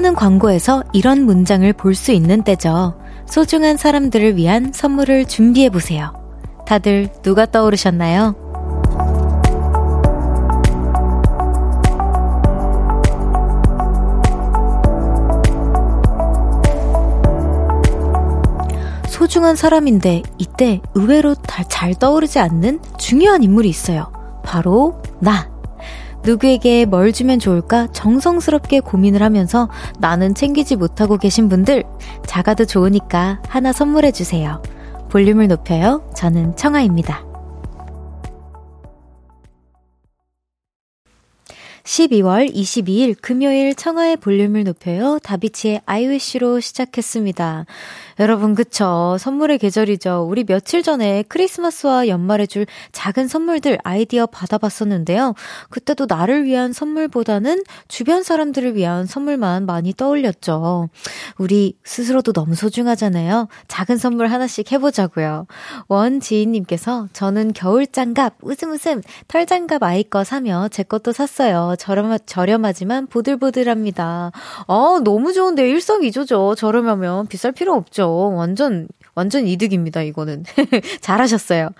수많은 광고에서 이런 문장을 볼 수 있는 때죠. 소중한 사람들을 위한 선물을 준비해보세요. 다들 누가 떠오르셨나요? 소중한 사람인데 이때 의외로 잘 떠오르지 않는 중요한 인물이 있어요. 바로 나. 누구에게 뭘 주면 좋을까 정성스럽게 고민을 하면서 나는 챙기지 못하고 계신 분들, 작아도 좋으니까 하나 선물해 주세요. 볼륨을 높여요. 저는 청아입니다. 12월 22일 금요일 청하의 볼륨을 높여요. 다비치의 아이위시로 시작했습니다. 여러분, 그쵸. 선물의 계절이죠. 우리 며칠 전에 크리스마스와 연말에 줄 작은 선물들 아이디어 받아봤었는데요. 그때도 나를 위한 선물보다는 주변 사람들을 위한 선물만 많이 떠올렸죠. 우리 스스로도 너무 소중하잖아요. 작은 선물 하나씩 해보자고요. 원지인님께서 저는 겨울 장갑, 웃음 웃음, 털 장갑 아이 거 사며 제 것도 샀어요. 저렴, 저렴하지만 보들보들합니다. 아, 너무 좋은데요. 일석이조죠. 저렴하면 비쌀 필요 없죠. 완전, 완전 이득입니다, 이거는. 잘하셨어요.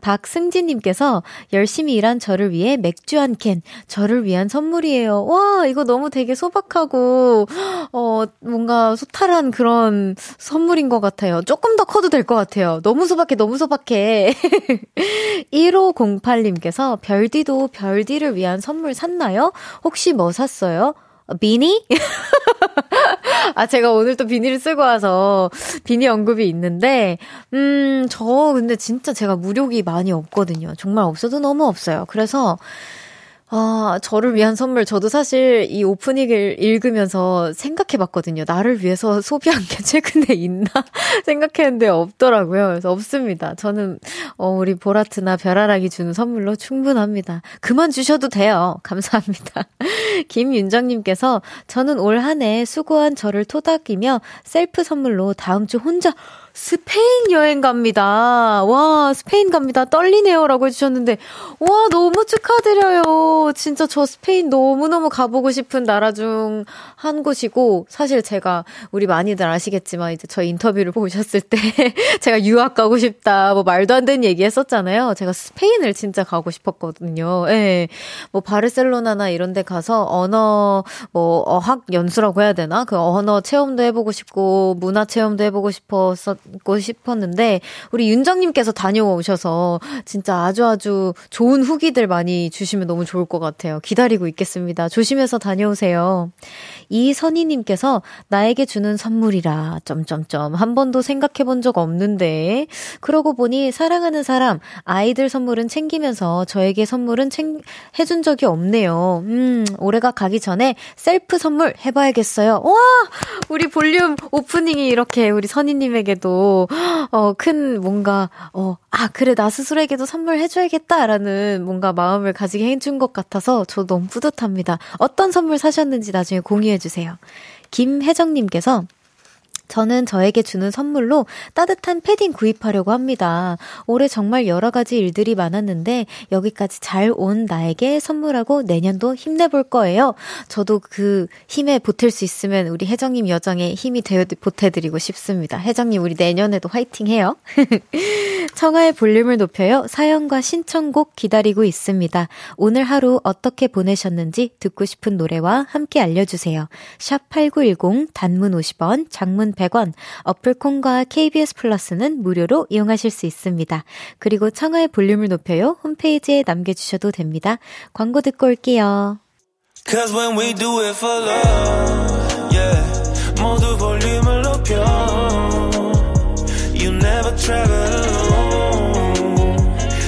박승진님께서 열심히 일한 저를 위해 맥주 한 캔, 저를 위한 선물이에요. 와, 이거 너무 되게 소박하고, 어, 뭔가 소탈한 그런 선물인 것 같아요. 조금 더 커도 될 것 같아요. 너무 소박해, 너무 소박해. 1508님께서 별디도 별디를 위한 선물 샀나요? 혹시 뭐 샀어요? 비니? 아, 제가 오늘 또 비니를 쓰고 와서 비니 언급이 있는데, 음, 저 근데 진짜 제가 무력이 많이 없거든요. 정말 없어도 너무 없어요. 그래서, 아, 저를 위한 선물. 저도 사실 이 오프닝을 읽으면서 생각해 봤거든요. 나를 위해서 소비한 게 최근에 있나? 생각했는데 없더라고요. 그래서 없습니다. 저는, 어, 우리 보라트나 별아락이 주는 선물로 충분합니다. 그만 주셔도 돼요. 감사합니다. 김윤정님께서 저는 올 한 해 수고한 저를 토닥이며 셀프 선물로 다음 주 혼자 스페인 여행 갑니다. 와, 스페인 갑니다. 떨리네요. 라고 해주셨는데, 와, 너무 축하드려요. 진짜 저 스페인 너무너무 가보고 싶은 나라 중 한 곳이고, 사실 제가, 우리 많이들 아시겠지만, 이제 저 인터뷰를 보셨을 때, 제가 유학 가고 싶다, 뭐 말도 안 되는 얘기 했었잖아요. 제가 스페인을 진짜 가고 싶었거든요. 예. 네. 뭐, 바르셀로나나 이런 데 가서 언어, 뭐, 어학 연수라고 해야 되나? 그 언어 체험도 해보고 싶고, 문화 체험도 해보고 싶었었, 듣고 싶었는데 우리 윤정님께서 다녀오셔서 진짜 아주 아주 좋은 후기들 많이 주시면 너무 좋을 것 같아요. 기다리고 있겠습니다. 조심해서 다녀오세요. 이선희님께서 나에게 주는 선물이라 점점점 한 번도 생각해 본 적 없는데 그러고 보니 사랑하는 사람 아이들 선물은 챙기면서 저에게 선물은 챙 해준 적이 없네요. 음 올해가 가기 전에 셀프 선물 해봐야겠어요. 와 우리 볼륨 오프닝이 이렇게 우리 선희님에게도 어, 큰 뭔가, 어, 아, 그래, 나 스스로에게도 선물 해줘야겠다라는 뭔가 마음을 가지게 해준 것 같아서 저 너무 뿌듯합니다. 어떤 선물 사셨는지 나중에 공유해 주세요. 김혜정님께서 저는 저에게 주는 선물로 따뜻한 패딩 구입하려고 합니다. 올해 정말 여러 가지 일들이 많았는데 여기까지 잘 온 나에게 선물하고 내년도 힘내볼 거예요. 저도 그 힘에 보탤 수 있으면 우리 혜정님 여정에 힘이 되어 보태드리고 싶습니다. 혜정님 우리 내년에도 화이팅 해요. 청하의 볼륨을 높여요. 사연과 신청곡 기다리고 있습니다. 오늘 하루 어떻게 보내셨는지 듣고 싶은 노래와 함께 알려주세요. 샵8910 단문 50원, 장문 100원, 어플콘과 KBS 플러스는 무료로 이용하실 수 있습니다. 그리고 청하의 볼륨을 높여요 홈페이지에 남겨주셔도 됩니다. 광고 듣고 올게요.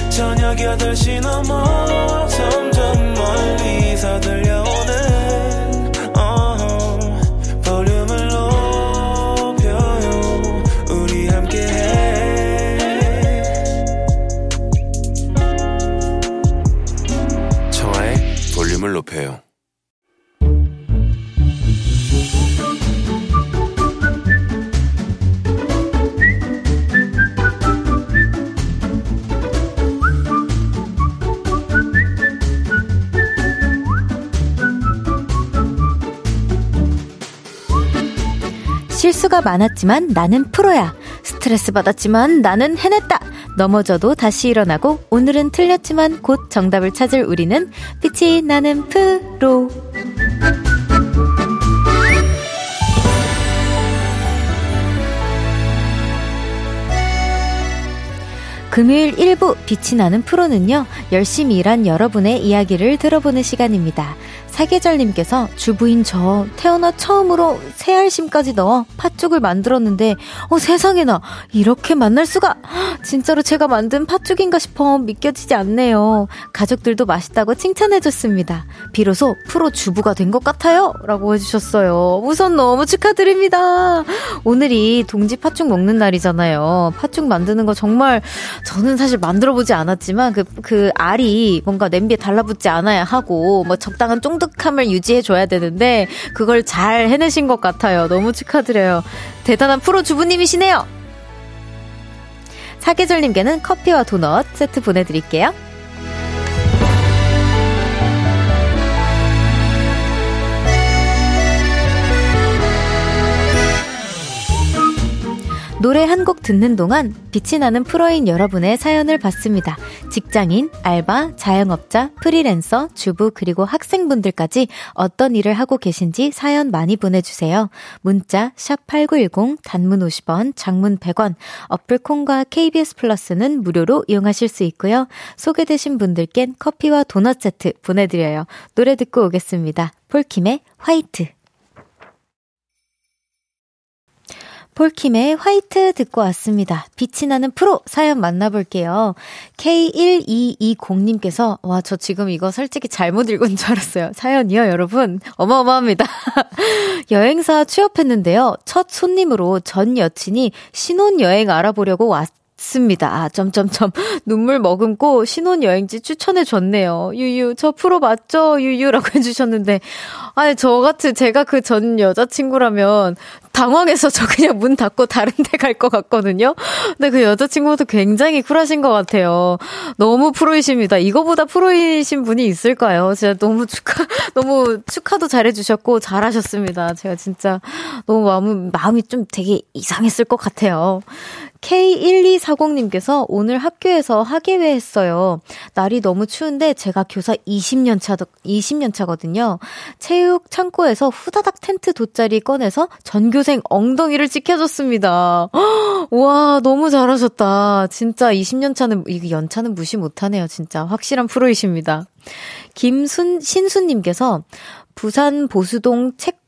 저녁 8시 넘어 점 실수가 많았지만 나는 프로야. 스트레스 받았지만 나는 해냈다. 넘어져도 다시 일어나고 오늘은 틀렸지만 곧 정답을 찾을 우리는 빛이 나는 프로. 금요일 1부 빛이 나는 프로는요, 열심히 일한 여러분의 이야기를 들어보는 시간입니다. 사계절님께서 주부인 저 태어나 처음으로 새알심까지 넣어 팥죽을 만들었는데 어 세상에나 이렇게 만날 수가 진짜로 제가 만든 팥죽인가 싶어 믿겨지지 않네요. 가족들도 맛있다고 칭찬해줬습니다. 비로소 프로 주부가 된 것 같아요. 라고 해주셨어요. 우선 너무 축하드립니다. 오늘이 동지 팥죽 먹는 날이잖아요. 팥죽 만드는 거 정말 저는 사실 만들어보지 않았지만 그, 그 알이 뭔가 냄비에 달라붙지 않아야 하고 뭐 적당한 쫑득 쫀득함을 유지해줘야 되는데 그걸 잘 해내신 것 같아요. 너무 축하드려요. 대단한 프로 주부님이시네요. 사계절님께는 커피와 도넛 세트 보내드릴게요. 노래 한 곡 듣는 동안 빛이 나는 프로인 여러분의 사연을 받습니다. 직장인, 알바, 자영업자, 프리랜서, 주부, 그리고 학생분들까지 어떤 일을 하고 계신지 사연 많이 보내주세요. 문자, 샵8910, 단문 50원, 장문 100원, 어플 콩과 KBS 플러스는 무료로 이용하실 수 있고요. 소개되신 분들께는 커피와 도넛 세트 보내드려요. 노래 듣고 오겠습니다. 폴킴의 화이트. 폴킴의 화이트 듣고 왔습니다. 빛이 나는 프로 사연 만나볼게요. K1220님께서, 와, 저 지금 이거 솔직히 잘못 읽은 줄 알았어요. 사연이요, 여러분. 어마어마합니다. 여행사 취업했는데요. 첫 손님으로 전 여친이 신혼여행 알아보려고 왔, 습니다. 아, 점점점. 눈물 머금고 신혼여행지 추천해 줬네요. 유유, 저 프로 맞죠? 유유라고 해주셨는데. 아니, 저 같은, 제가 그 전 여자친구라면 당황해서 저 그냥 문 닫고 다른 데 갈 것 같거든요. 근데 그 여자친구도 굉장히 쿨하신 것 같아요. 너무 프로이십니다. 이거보다 프로이신 분이 있을까요? 진짜 너무 축하, 너무 축하도 잘해주셨고 잘하셨습니다. 제가 진짜 너무 마음, 마음이 좀 되게 이상했을 것 같아요. K1240님께서 오늘 학교에서 학예회 했어요. 날이 너무 추운데 제가 교사 20년 차, 20년 차거든요. 체육 창고에서 후다닥 텐트 돗자리 꺼내서 전교생 엉덩이를 지켜줬습니다. 와, 너무 잘하셨다. 진짜 20년 차는, 이게 연차는 무시 못하네요. 진짜. 확실한 프로이십니다. 김순, 신수님께서 부산 보수동 책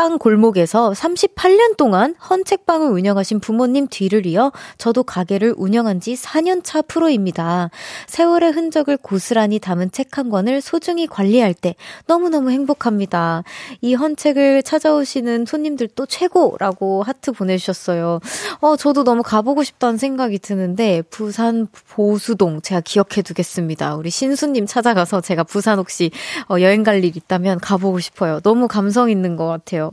책방 골목에서 38년 동안 헌책방을 운영하신 부모님 뒤를 이어 저도 가게를 운영한 지 4년 차 프로입니다. 세월의 흔적을 고스란히 담은 책 한 권을 소중히 관리할 때 너무너무 행복합니다. 이 헌책을 찾아오시는 손님들도 최고라고 하트 보내주셨어요. 어, 저도 너무 가보고 싶다는 생각이 드는데 부산 보수동 제가 기억해 두겠습니다. 우리 신수님 찾아가서 제가 부산 혹시 어, 여행 갈 일 있다면 가보고 싶어요. 너무 감성 있는 것 같아요.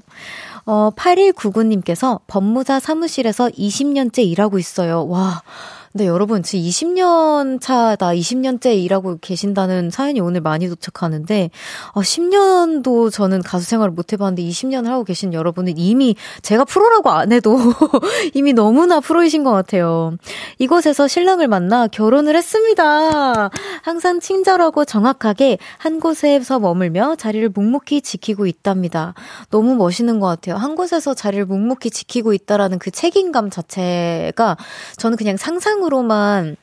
어, 8199님께서 법무사 사무실에서 20년째 일하고 있어요. 와, 네, 여러분, 지금 20년 차다, 20년째 일하고 계신다는 사연이 오늘 많이 도착하는데, 어, 10년도 저는 가수 생활을 못 해봤는데, 20년을 하고 계신 여러분은 이미 제가 프로라고 안 해도 이미 너무나 프로이신 것 같아요. 이곳에서 신랑을 만나 결혼을 했습니다. 항상 친절하고 정확하게 한 곳에서 머물며 자리를 묵묵히 지키고 있답니다. 너무 멋있는 것 같아요. 한 곳에서 자리를 묵묵히 지키고 있다라는 그 책임감 자체가 저는 그냥 상상으로 상상으로만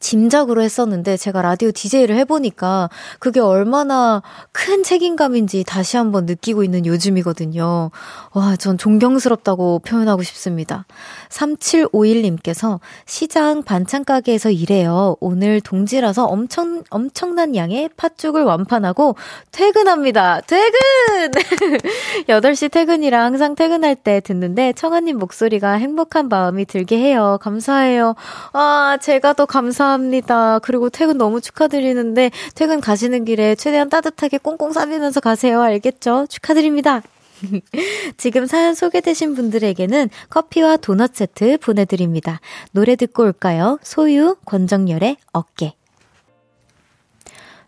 짐작으로 했었는데 제가 라디오 DJ를 해보니까 그게 얼마나 큰 책임감인지 다시 한번 느끼고 있는 요즘이거든요. 와, 전 존경스럽다고 표현하고 싶습니다. 3751님께서 시장 반찬 가게에서 일해요. 오늘 동지라서 엄청, 엄청난 양의 팥죽을 완판하고 퇴근합니다. 퇴근! 8시 퇴근이라 항상 퇴근할 때 듣는데 청아님 목소리가 행복한 마음이 들게 해요. 감사해요. 아, 제가 더 감사 합니다. 그리고 퇴근 너무 축하드리는데 퇴근 가시는 길에 최대한 따뜻하게 꽁꽁 싸매면서 가세요. 알겠죠? 축하드립니다. 지금 사연 소개되신 분들에게는 커피와 도넛 세트 보내드립니다. 노래 듣고 올까요? 소유, 권정열의 어깨.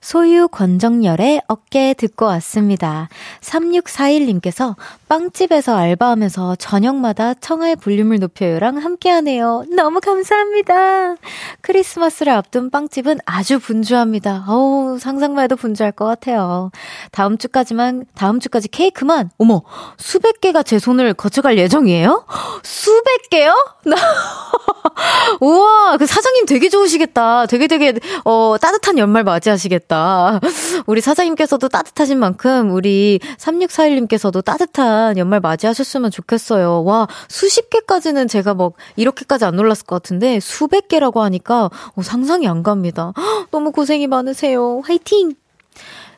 소유 권정열의 어깨 듣고 왔습니다. 3641님께서 빵집에서 알바하면서 저녁마다 청하의 볼륨을 높여요랑 함께하네요. 너무 감사합니다. 크리스마스를 앞둔 빵집은 아주 분주합니다. 어우, 상상만 해도 분주할 것 같아요. 다음 주까지만, 다음 주까지 케이크만, 어머, 수백 개가 제 손을 거쳐갈 예정이에요? 수백 개요? 우와, 그 사장님 되게 좋으시겠다. 되게 되게, 어, 따뜻한 연말 맞이하시겠다. 우리 사장님께서도 따뜻하신 만큼, 우리 3641님께서도 따뜻한 연말 맞이하셨으면 좋겠어요. 와, 수십 개까지는 제가 뭐, 이렇게까지 안 놀랐을 것 같은데, 수백 개라고 하니까, 어, 상상이 안 갑니다. 너무 고생이 많으세요. 화이팅!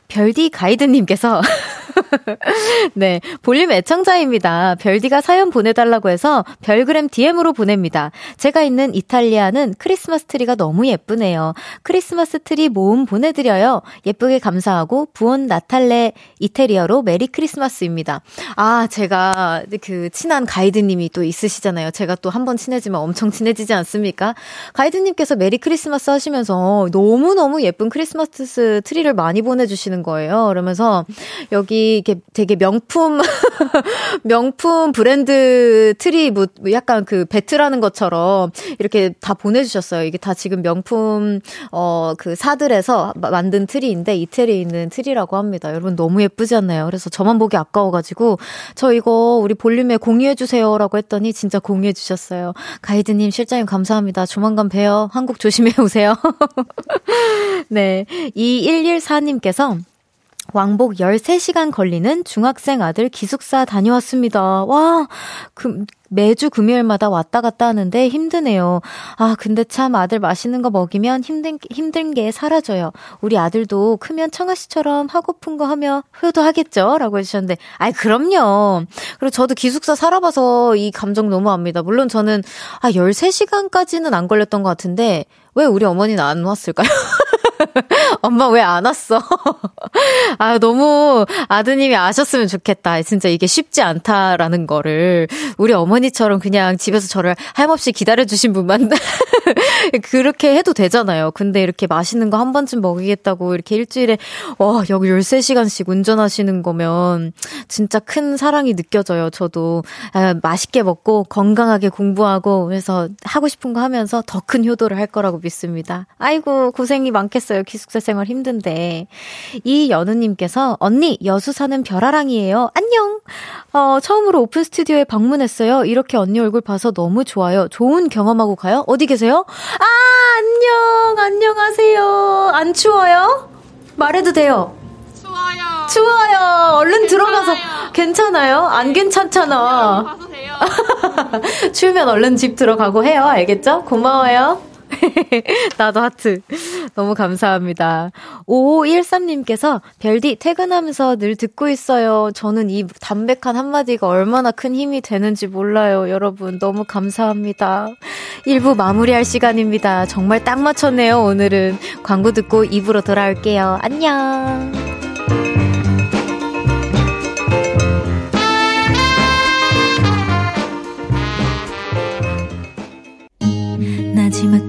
별디 가이드님께서 네, 볼륨 애청자입니다. 별디가 사연 보내달라고 해서 별그램 DM으로 보냅니다. 제가 있는 이탈리아는 크리스마스 트리가 너무 예쁘네요. 크리스마스 트리 모음 보내드려요. 예쁘게 감사하고 Buon Natale 이태리어로 Merry Christmas입니다. 아, 제가 그 친한 가이드님이 또 있으시잖아요. 제가 또 한 번 친해지면 엄청 친해지지 않습니까? 가이드님께서 Merry Christmas 하시면서 너무너무 예쁜 크리스마스 트리를 많이 보내주시는 거예요. 그러면서 여기 이게 되게 명품 명품 브랜드 트리 뭐 약간 그 배틀하는 것처럼 이렇게 다 보내주셨어요. 이게 다 지금 명품 어 그 사들에서 만든 트리인데 이태리에 있는 트리라고 합니다. 여러분 너무 예쁘지 않나요? 그래서 저만 보기 아까워가지고 저 이거 우리 볼륨에 공유해 주세요라고 했더니 진짜 공유해 주셨어요. 가이드님 실장님 감사합니다. 조만간 봬요. 한국 조심해 오세요. 네. 2114님께서 왕복 13시간 걸리는 중학생 아들 기숙사 다녀왔습니다. 와, 그, 매주 금요일마다 왔다 갔다 하는데 힘드네요. 아, 근데 참 아들 맛있는 거 먹이면 힘든, 힘든 게 사라져요. 우리 아들도 크면 청아 씨처럼 하고픈 거 하며 효도하겠죠? 라고 해주셨는데, 아이, 그럼요. 그리고 저도 기숙사 살아봐서 이 감정 너무 압니다. 물론 저는, 아, 13시간까지는 안 걸렸던 것 같은데, 왜 우리 어머니는 안 왔을까요? 엄마 왜 안 왔어? 아, 너무 아드님이 아셨으면 좋겠다. 진짜 이게 쉽지 않다라는 거를 우리 어머니처럼 그냥 집에서 저를 할없이 기다려주신 분만 그렇게 해도 되잖아요. 근데 이렇게 맛있는 거 한 번쯤 먹이겠다고 이렇게 일주일에 와, 여기 13시간씩 운전하시는 거면 진짜 큰 사랑이 느껴져요. 저도 아, 맛있게 먹고 건강하게 공부하고 그래서 하고 싶은 거 하면서 더 큰 효도를 할 거라고 믿습니다. 아이고, 고생이 많겠어요. 기숙사 생활 힘든데. 이연우님께서, 언니, 여수 사는 별아랑이에요. 안녕! 어, 처음으로 오픈 스튜디오에 방문했어요. 이렇게 언니 얼굴 봐서 너무 좋아요. 좋은 경험하고 가요? 어디 계세요? 아, 안녕! 안녕하세요. 안 추워요? 말해도 돼요. 추워요. 추워요. 얼른 괜찮아요. 들어가서 괜찮아요? 안 괜찮잖아. 추우면 얼른 집 들어가고 해요. 알겠죠? 고마워요. 나도 하트. 너무 감사합니다. 5513님께서 별디 퇴근하면서 늘 듣고 있어요. 저는 이 담백한 한마디가 얼마나 큰 힘이 되는지 몰라요. 여러분, 너무 감사합니다. 1부 마무리할 시간입니다. 정말 딱 맞췄네요, 오늘은. 광고 듣고 2부로 돌아올게요. 안녕.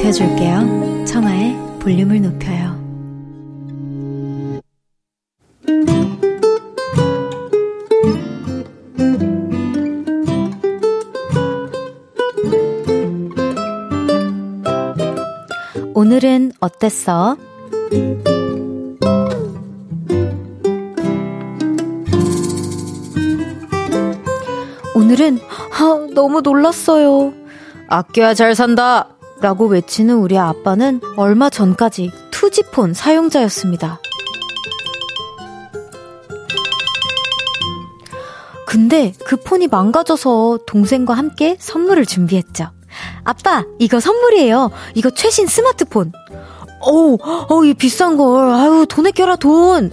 높여줄게요. 청하의 볼륨을 높여요. 오늘은 어땠어? 오늘은 아, 너무 놀랐어요. 아껴야 잘 산다. 라고 외치는 우리 아빠는 얼마 전까지 투지폰 사용자였습니다. 근데 그 폰이 망가져서 동생과 함께 선물을 준비했죠. 아빠, 이거 선물이에요. 이거 최신 스마트폰. 어우, 어우, 이 비싼 걸. 아유, 돈에 껴라, 돈.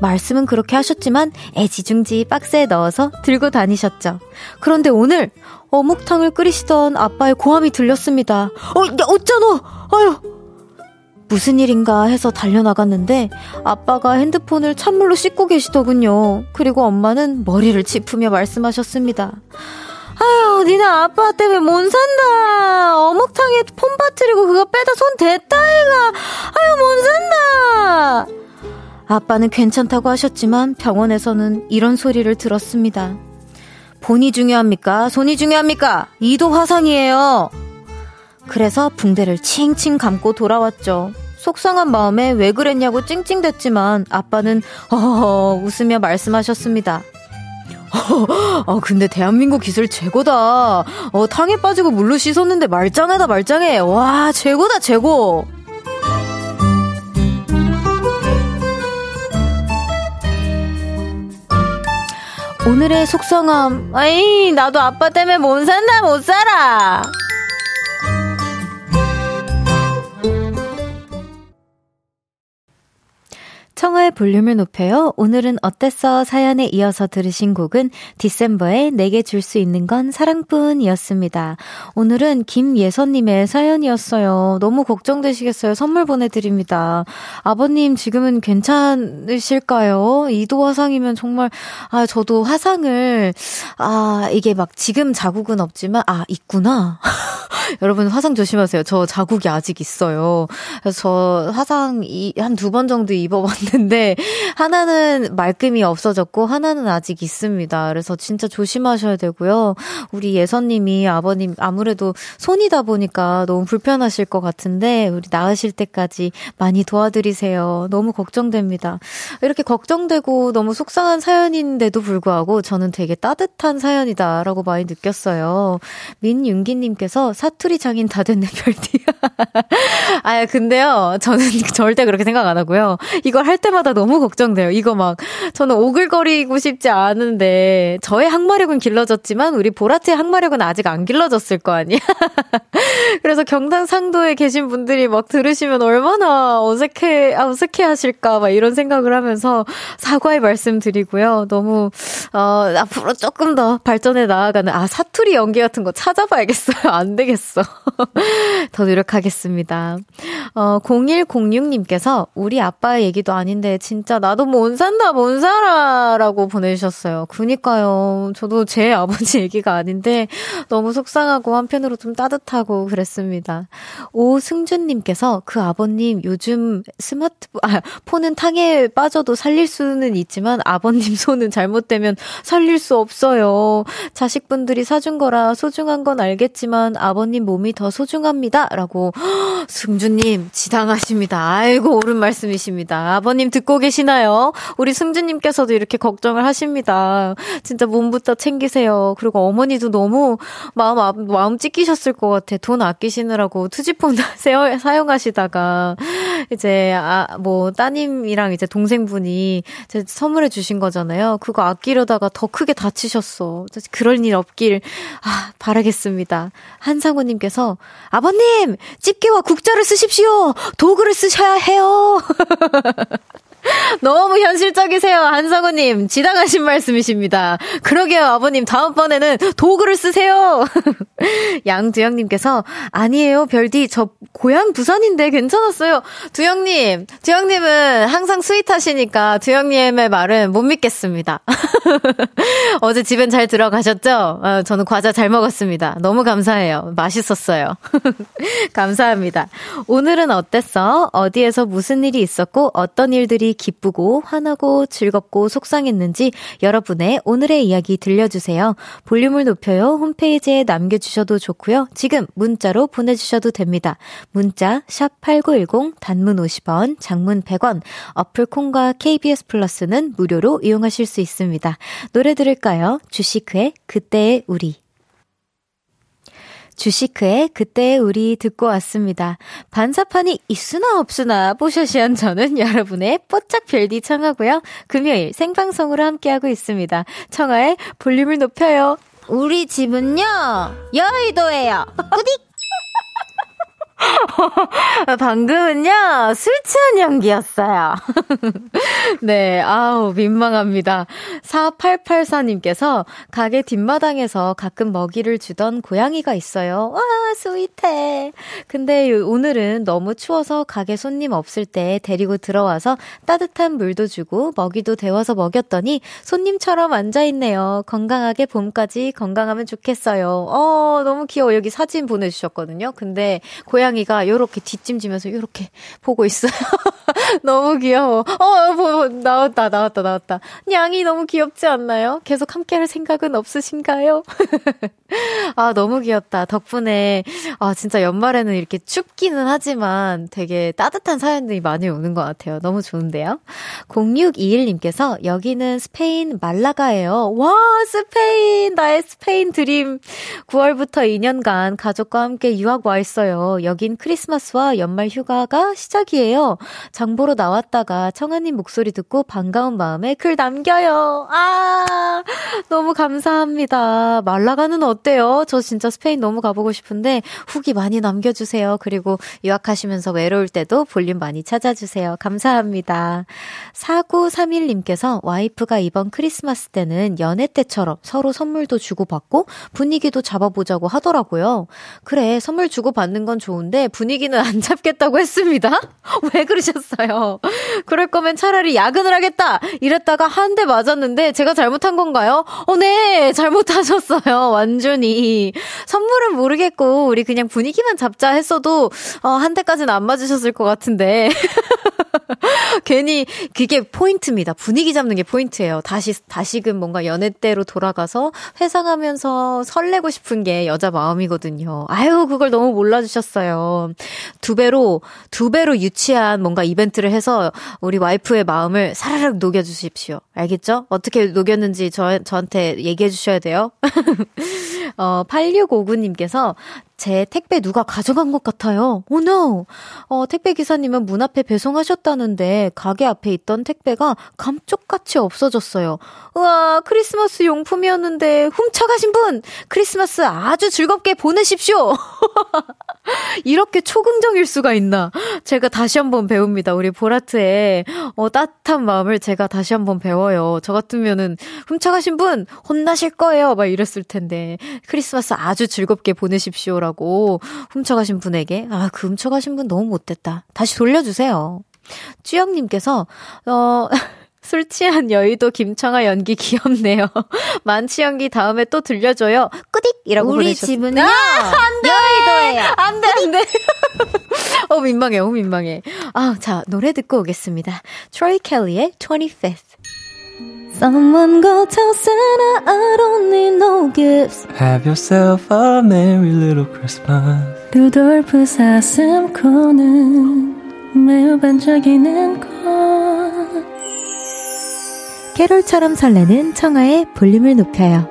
말씀은 그렇게 하셨지만 애지중지 박스에 넣어서 들고 다니셨죠. 그런데 오늘 어묵탕을 끓이시던 아빠의 고함이 들렸습니다. 어, 야, 어쩌노? 아유. 무슨 일인가 해서 달려나갔는데 아빠가 핸드폰을 찬물로 씻고 계시더군요. 그리고 엄마는 머리를 짚으며 말씀하셨습니다. 아유, 니네 아빠 때문에 못 산다. 어묵탕에 폰 빠뜨리고 그거 빼다 손 댔다, 이가. 아유, 못 산다. 아빠는 괜찮다고 하셨지만 병원에서는 이런 소리를 들었습니다. 본이 중요합니까? 손이 중요합니까? 이도 화상이에요. 그래서 붕대를 칭칭 감고 돌아왔죠. 속상한 마음에 왜 그랬냐고 찡찡댔지만 아빠는 허허 웃으며 말씀하셨습니다. 어, 근데 대한민국 기술 최고다. 어, 탕에 빠지고 물로 씻었는데 말짱하다, 말짱해. 와, 최고다, 최고. 오늘의 속성함. 아이, 나도 아빠 때문에 못 산다, 못 살아. 청하의 볼륨을 높여요. 오늘은 어땠어? 사연에 이어서 들으신 곡은 디셈버의 내게 줄 수 있는 건 사랑뿐이었습니다. 오늘은 김예선님의 사연이었어요. 너무 걱정되시겠어요. 선물 보내드립니다. 아버님 지금은 괜찮으실까요? 이도 화상이면 정말, 아, 저도 화상을, 아, 이게 막 지금 자국은 없지만, 아, 있구나. 여러분 화상 조심하세요. 저 자국이 아직 있어요. 그래서 저 화상 한 두 번 정도 입어봤는데 하나는 말끔히 없어졌고 하나는 아직 있습니다. 그래서 진짜 조심하셔야 되고요. 우리 예선님이 아버님 아무래도 손이다 보니까 너무 불편하실 것 같은데 우리 나으실 때까지 많이 도와드리세요. 너무 걱정됩니다. 이렇게 걱정되고 너무 속상한 사연인데도 불구하고 저는 되게 따뜻한 사연이다라고 많이 느꼈어요. 민윤기님께서 사투리 장인 다 됐네, 별디야. 아, 근데요, 저는 절대 그렇게 생각 안 하고요. 이걸 할 때마다 너무 걱정돼요. 이거 막, 저는 오글거리고 싶지 않은데, 저의 항마력은 길러졌지만, 우리 보라트의 항마력은 아직 안 길러졌을 거 아니야? 그래서 경상상도에 계신 분들이 막 들으시면 얼마나 어색해, 아, 어색해 하실까, 막 이런 생각을 하면서 사과의 말씀 드리고요. 너무, 어, 앞으로 조금 더 발전해 나아가는, 아, 사투리 연기 같은 거 찾아봐야겠어요. 안 되겠어. 더 노력하겠습니다. 어, 0106님께서 우리 아빠 얘기도 아닌데 진짜 나도 못 산다, 못 살아 라고 보내주셨어요. 그니까요. 저도 제 아버지 얘기가 아닌데 너무 속상하고 한편으로 좀 따뜻하고 그랬습니다. 오승준님께서 그 아버님 요즘 스마트폰, 아, 폰은 탕에 빠져도 살릴 수는 있지만 아버님 손은 잘못되면 살릴 수 없어요. 자식분들이 사준 거라 소중한 건 알겠지만 아버님 몸이 더 소중합니다. 라고 승주님 지당하십니다. 아이고 옳은 말씀이십니다. 아버 님 듣고 계시나요? 우리 승주님께서도 이렇게 걱정을 하십니다. 진짜 몸부터 챙기세요. 그리고 어머니도 너무 마음 마음 찢기셨을 것 같아. 돈 아끼시느라고 투지폰 사용하시다가 이제 아 뭐 따님이랑 이제 동생분이 이제 선물해 주신 거잖아요. 그거 아끼려다가 더 크게 다치셨어. 그럴 일 없길 아 바라겠습니다. 한상우님께서 아버님 집게와 국자를 쓰십시오. 도구를 쓰셔야 해요. 너무 현실적이세요, 한성우님. 지당하신 말씀이십니다. 그러게요, 아버님. 다음번에는 도구를 쓰세요. 양두영님께서, 아니에요, 별디. 저 고향 부산인데 괜찮았어요. 두영님, 두영님은 항상 스윗하시니까 두영님의 말은 못 믿겠습니다. 어제 집엔 잘 들어가셨죠? 어, 저는 과자 잘 먹었습니다. 너무 감사해요. 맛있었어요. 감사합니다. 오늘은 어땠어? 어디에서 무슨 일이 있었고, 어떤 일들이 기쁘고 화나고 즐겁고 속상했는지 여러분의 오늘의 이야기 들려주세요. 볼륨을 높여요. 홈페이지에 남겨주셔도 좋고요. 지금 문자로 보내주셔도 됩니다. 문자 샵8910 단문 50원, 장문 100원, 어플 콩과 KBS 플러스는 무료로 이용하실 수 있습니다. 노래 들을까요? 주시크의 그때의 우리. 주시크의 그때 우리 듣고 왔습니다. 반사판이 있으나 없으나 뽀샤시한 저는 여러분의 뽀짝 별디 청하고요. 금요일 생방송으로 함께하고 있습니다. 청하의 볼륨을 높여요. 우리 집은요, 여의도예요. 꾸딕! 방금은요, 술 취한 연기였어요. 네, 아우, 민망합니다. 4884님께서 가게 뒷마당에서 가끔 먹이를 주던 고양이가 있어요. 와, 스윗해. 근데 오늘은 너무 추워서 가게 손님 없을 때 데리고 들어와서 따뜻한 물도 주고 먹이도 데워서 먹였더니 손님처럼 앉아있네요. 건강하게 봄까지 건강하면 좋겠어요. 어, 너무 귀여워. 여기 사진 보내주셨거든요. 근데 고양이 가 요렇게 뒷짐지면서 요렇게 보고 있어요. 너무 귀여워. 어, 뭐, 나왔다, 나왔다, 나왔다. 냥이 너무 귀엽지 않나요? 계속 함께 할 생각은 없으신가요? 아, 너무 귀엽다. 덕분에, 아, 진짜 연말에는 이렇게 춥기는 하지만 되게 따뜻한 사연들이 많이 오는 것 같아요. 너무 좋은데요? 0621님께서 여기는 스페인 말라가예요. 와, 스페인! 나의 스페인 드림. 9월부터 2년간 가족과 함께 유학 와 있어요. 여긴 크리스마스와 연말 휴가가 시작이에요. 장보러 나왔다가 청아님 목소리 듣고 반가운 마음에 글 남겨요. 아, 너무 감사합니다. 말라가는 어때요? 저 진짜 스페인 너무 가보고 싶은데 후기 많이 남겨주세요. 그리고 유학하시면서 외로울 때도 볼륨 많이 찾아주세요. 감사합니다. 4931님께서 와이프가 이번 크리스마스 때는 연애 때처럼 서로 선물도 주고받고 분위기도 잡아보자고 하더라고요. 그래, 선물 주고받는 건 좋은데 분위기는 안 잡겠다고 했습니다. 왜 그러셨어요? 그럴 거면 차라리 야근을 하겠다! 이랬다가 한 대 맞았는데 제가 잘못한 건가요? 어, 네! 잘못하셨어요. 완전히. 선물은 모르겠고, 우리 그냥 분위기만 잡자 했어도, 어, 한 대까지는 안 맞으셨을 것 같은데. 괜히 그게 포인트입니다. 분위기 잡는 게 포인트예요. 다시 다시금 뭔가 연애 때로 돌아가서 회상하면서 설레고 싶은 게 여자 마음이거든요. 아유 그걸 너무 몰라주셨어요. 두 배로 두 배로 유치한 뭔가 이벤트를 해서 우리 와이프의 마음을 사르륵 녹여 주십시오. 알겠죠? 어떻게 녹였는지 저 저한테 얘기해 주셔야 돼요. 어 8659님께서 제 택배 누가 가져간 것 같아요. 오, oh no! 어, 택배 기사님은 문 앞에 배송하셨다는데 가게 앞에 있던 택배가 감쪽같이 없어졌어요. 우와, 크리스마스 용품이었는데 훔쳐가신 분! 크리스마스 아주 즐겁게 보내십시오! 이렇게 초긍정일 수가 있나? 제가 다시 한번 배웁니다. 우리 보라트의 어, 따뜻한 마음을 제가 다시 한번 배워요. 저 같으면은 훔쳐가신 분 혼나실 거예요. 막 이랬을 텐데 크리스마스 아주 즐겁게 보내십시오라고 훔쳐가신 분에게 아, 그 훔쳐가신 분 너무 못됐다. 다시 돌려주세요. 쭈영님께서 어. 술 취한 여의도 김청아 연기 귀엽네요. 만취 연기 다음에 또 들려줘요. 꾸딕 이라고 우리 보내주셨습니다. 집은요. 아, 안 돼. 여의도예요. 안 돼, 안 돼. 어, 민망해, 어, 민망해. 아, 자, 노래 듣고 오겠습니다. 트로이 켈리의 25th. Someone go tell Santa I don't need no gifts. Have yourself a merry little Christmas. 루돌프 사슴코는 매우 반짝이는 코. 캐롤처럼 설레는 청하의 볼륨을 높여요.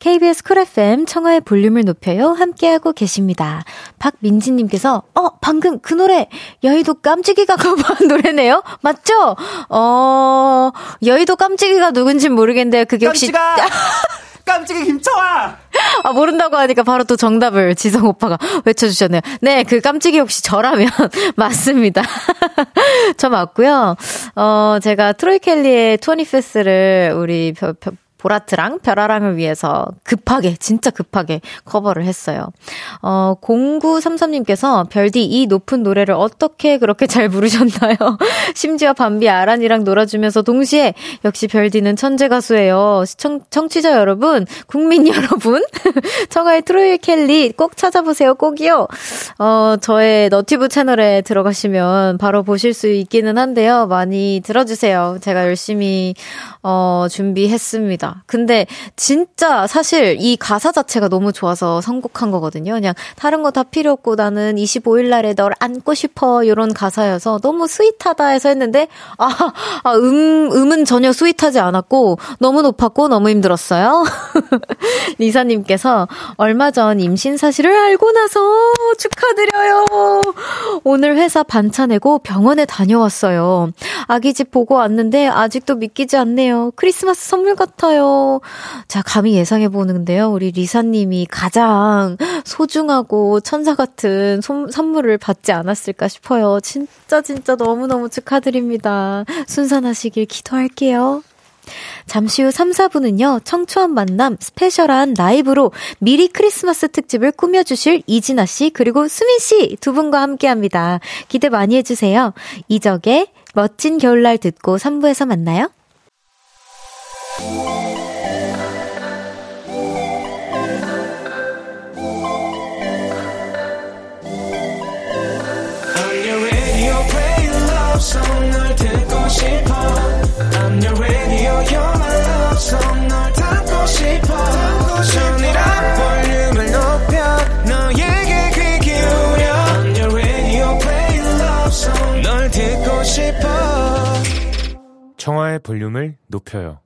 KBS 쿨 FM 청하의 볼륨을 높여요. 함께하고 계십니다. 박민지님께서, 어, 방금 그 노래, 여의도 깜찍이가 커버한 노래네요? 맞죠? 어, 여의도 깜찍이가 누군진 모르겠는데, 그게 혹시. 깜찍아! 깜찍이 김청하! 아, 모른다고 하니까 바로 또 정답을 지성 오빠가 외쳐주셨네요. 네, 그 깜찍이 혹시 저라면 맞습니다. 저 맞고요. 어, 제가 트로이 켈리의 토니 페스를 우리 벼, 벼, 보라트랑 별아랑을 위해서 급하게, 진짜 급하게 커버를 했어요. 어, 0933님께서 별디 이 높은 노래를 어떻게 그렇게 잘 부르셨나요? 심지어 밤비 아란이랑 놀아주면서 동시에 역시 별디는 천재 가수예요. 시청, 청취자 여러분, 국민 여러분, 청하의 트로이 켈리 꼭 찾아보세요. 꼭이요. 어, 저의 유튜브 채널에 들어가시면 바로 보실 수 있기는 한데요. 많이 들어주세요. 제가 열심히, 어, 준비했습니다. 근데 진짜 사실 이 가사 자체가 너무 좋아서 선곡한 거거든요. 그냥 다른 거 다 필요 없고 나는 25일 날에 널 안고 싶어 이런 가사여서 너무 sweet하다 해서 했는데 아, 아 음, 음은 전혀 스윗하지 않았고 너무 높았고 너무 힘들었어요. 리사님께서 얼마 전 임신 사실을 알고 나서 축하드려요. 오늘 회사 반차 내고 병원에 다녀왔어요. 아기 집 보고 왔는데 아직도 믿기지 않네요. 크리스마스 선물 같아요. 자, 감히 예상해 보는데요. 우리 리사님이 가장 소중하고 천사 같은 선물을 받지 않았을까 싶어요. 진짜, 진짜 너무너무 축하드립니다. 순산하시길 기도할게요. 잠시 후 3, 4분은요, 청초한 만남 스페셜한 라이브로 미리 크리스마스 특집을 꾸며주실 이진아 씨, 그리고 수민 씨 두 분과 함께 합니다. 기대 많이 해주세요. 이적의 멋진 겨울날 듣고 3부에서 만나요. I'm your radio, you're my love song 널 담고 싶어 전이라 볼륨을 높여 너에게 귀 기울여 I'm your radio, play love song 널 듣고 싶어 청하의 볼륨을 높여요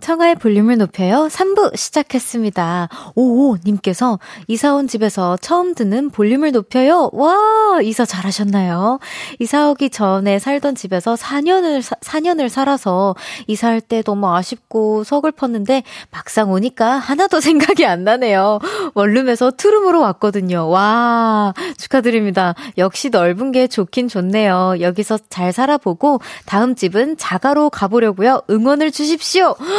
청하의 볼륨을 높여요. 3부 시작했습니다. 오오님께서 이사 온 집에서 처음 듣는 볼륨을 높여요. 와, 이사 잘하셨나요? 이사 오기 전에 살던 집에서 4년을, 4년을 살아서 이사할 때 너무 아쉽고 서글펐는데 막상 오니까 하나도 생각이 안 나네요. 원룸에서 투룸으로 왔거든요. 와, 축하드립니다. 역시 넓은 게 좋긴 좋네요. 여기서 잘 살아보고 다음 집은 자가로 가보려고요. 응원을 주십시오.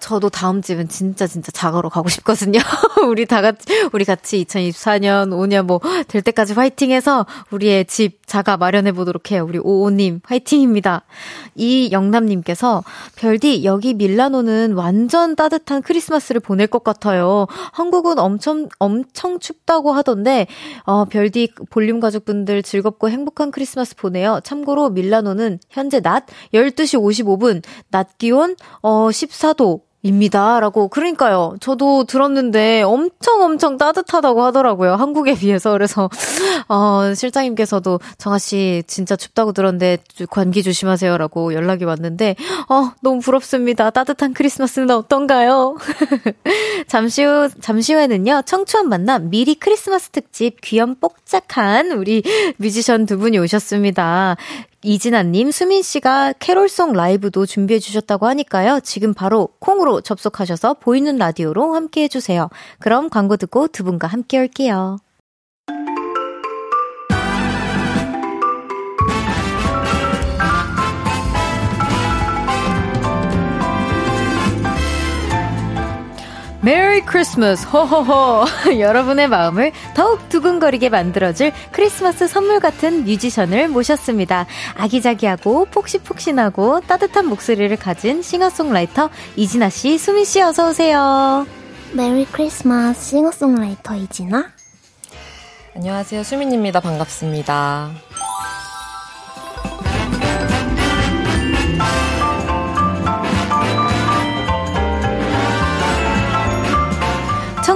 저도 다음 집은 진짜 진짜 자가로 가고 싶거든요. 우리 다 같이 우리 같이 2024년 5년 뭐 될 때까지 화이팅해서 우리의 집 자가 마련해 보도록 해요. 우리 오오님 화이팅입니다. 이 영남님께서 별디 여기 밀라노는 완전 따뜻한 크리스마스를 보낼 것 같아요. 한국은 엄청 엄청 춥다고 하던데 어 별디 볼륨 가족분들 즐겁고 행복한 크리스마스 보내요. 참고로 밀라노는 현재 낮 12시 55분 낮 기온 어 14도 입니다. 라고. 그러니까요. 저도 들었는데 엄청 엄청 따뜻하다고 하더라고요. 한국에 비해서. 그래서, 어, 실장님께서도 정아씨 진짜 춥다고 들었는데 관기 조심하세요. 라고 연락이 왔는데, 어, 너무 부럽습니다. 따뜻한 크리스마스는 어떤가요? 잠시 후, 잠시 후에는요. 청초한 만남 미리 크리스마스 특집 귀염뽀짝한 우리 뮤지션 두 분이 오셨습니다. 이진아님, 수민씨가 캐롤송 라이브도 준비해주셨다고 하니까요. 지금 바로 콩으로 접속하셔서 보이는 라디오로 함께 해주세요. 그럼 광고 듣고 두 분과 함께 올게요. Merry Christmas 호호호 여러분의 마음을 더욱 두근거리게 만들어줄 크리스마스 선물 같은 뮤지션을 모셨습니다. 아기자기하고 폭신폭신하고 따뜻한 목소리를 가진 싱어송라이터 이진아 씨, 수민 씨 어서 오세요. Merry Christmas 싱어송라이터 이진아. 안녕하세요. 수민입니다. 반갑습니다.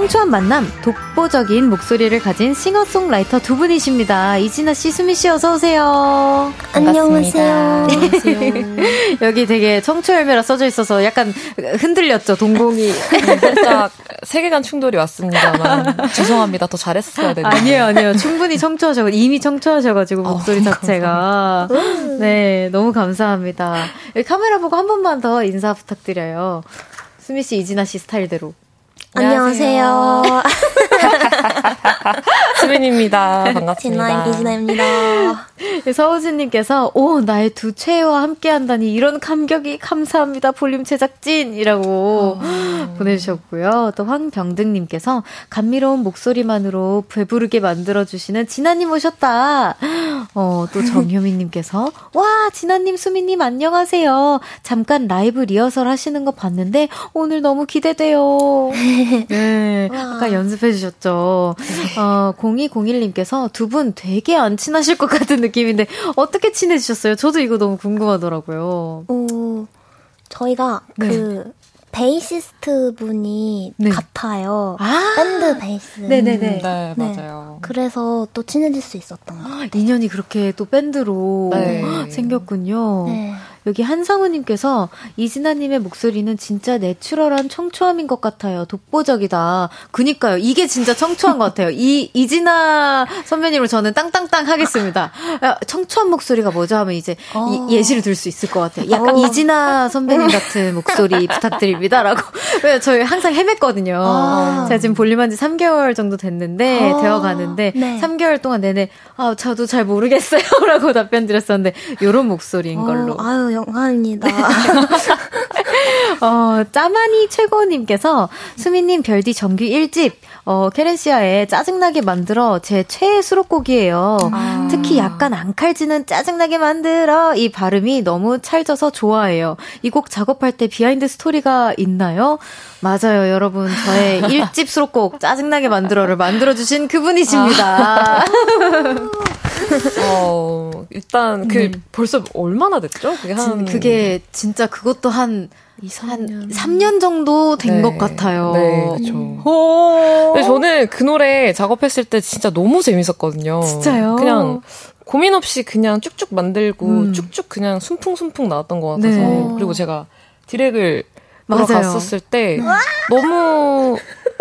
청초한 만남, 독보적인 목소리를 가진 싱어송라이터 두 분이십니다. 이진아 씨, 수미 씨 어서 오세요. 안녕하세요. 여기 되게 청초 열매라 써져 있어서 약간 흔들렸죠, 동공이. 네, 살짝 세계관 충돌이 왔습니다만 죄송합니다. 더 잘했어야 되는데. 아니에요, 아니에요. 충분히 청초하셔 이미 청초하셔가지고 어, 목소리 어, 자체가. 네, 너무 감사합니다. 여기 카메라 보고 한 번만 더 인사 부탁드려요. 수미 씨, 이진아 씨 스타일대로. 안녕하세요. 수민입니다. 반갑습니다. 이진아입니다. 네, 서우진님께서, 오, 나의 두 최애와 함께 한다니, 이런 감격이 감사합니다. 볼륨 제작진이라고 어... 보내주셨고요. 또 황병등님께서, 감미로운 목소리만으로 배부르게 만들어주시는 진아님 오셨다. 어, 또 정효민님께서, 와, 진아님, 수민님 안녕하세요. 잠깐 라이브 리허설 하시는 거 봤는데, 오늘 너무 기대돼요. 네. 아까 연습해 주셨죠. 어, 0201님께서 두 분 되게 안 친하실 것 같은 느낌인데 어떻게 친해지셨어요? 저도 이거 너무 궁금하더라고요. 오, 저희가 네. 그 베이시스트 분이 네. 같아요. 아~ 밴드 베이스. 네네네. 네, 네, 맞아요. 그래서 또 친해질 수 있었던 것 같아요. 인연이 그렇게 또 밴드로 네. 생겼군요. 네. 여기 한상우님께서 이진아님의 목소리는 진짜 natural한 청초함인 것 같아요. 독보적이다. 그니까요. 이게 진짜 청초한 것 같아요. 이, 이진아 선배님을 저는 땅땅땅 하겠습니다. 청초한 목소리가 뭐죠 하면 이제 어. 예시를 들 수 있을 것 같아요. 약간 어. 이진아 선배님 같은 목소리 부탁드립니다라고. 왜 저희 항상 헤맸거든요. 아. 제가 지금 볼륨한 지 3개월 정도 됐는데, 아. 되어 가는데, 네. 3개월 동안 내내, 아, 저도 잘 모르겠어요. 라고 답변 드렸었는데, 요런 목소리인 어, 걸로. 아유, 영광입니다. 어, 짜마니 최고님께서, 수민님 별디 정규 1집, 어, Querencia의 짜증나게 만들어 제 최애 수록곡이에요. 아. 특히 약간 앙칼지는 짜증나게 만들어 이 발음이 너무 찰져서 좋아해요. 이 곡 작업할 때 behind story가 있나요? 맞아요, 여러분. 저의 1집 수록곡 짜증나게 만들어를 만들어주신 그분이십니다. 아. 어, 일단 그 음. 벌써 얼마나 됐죠? 그게 한 그게 진짜 그것도 한 2, 3년. 3년 정도 된것 네. 같아요. 네, 그렇죠. 근데 저는 그 노래 작업했을 때 진짜 너무 재밌었거든요. 진짜요? 그냥 고민 없이 그냥 쭉쭉 만들고 음. 쭉쭉 그냥 순풍순풍 나왔던 것 같아서 네. 그리고 제가 디렉을 보러 갔었을 때 너무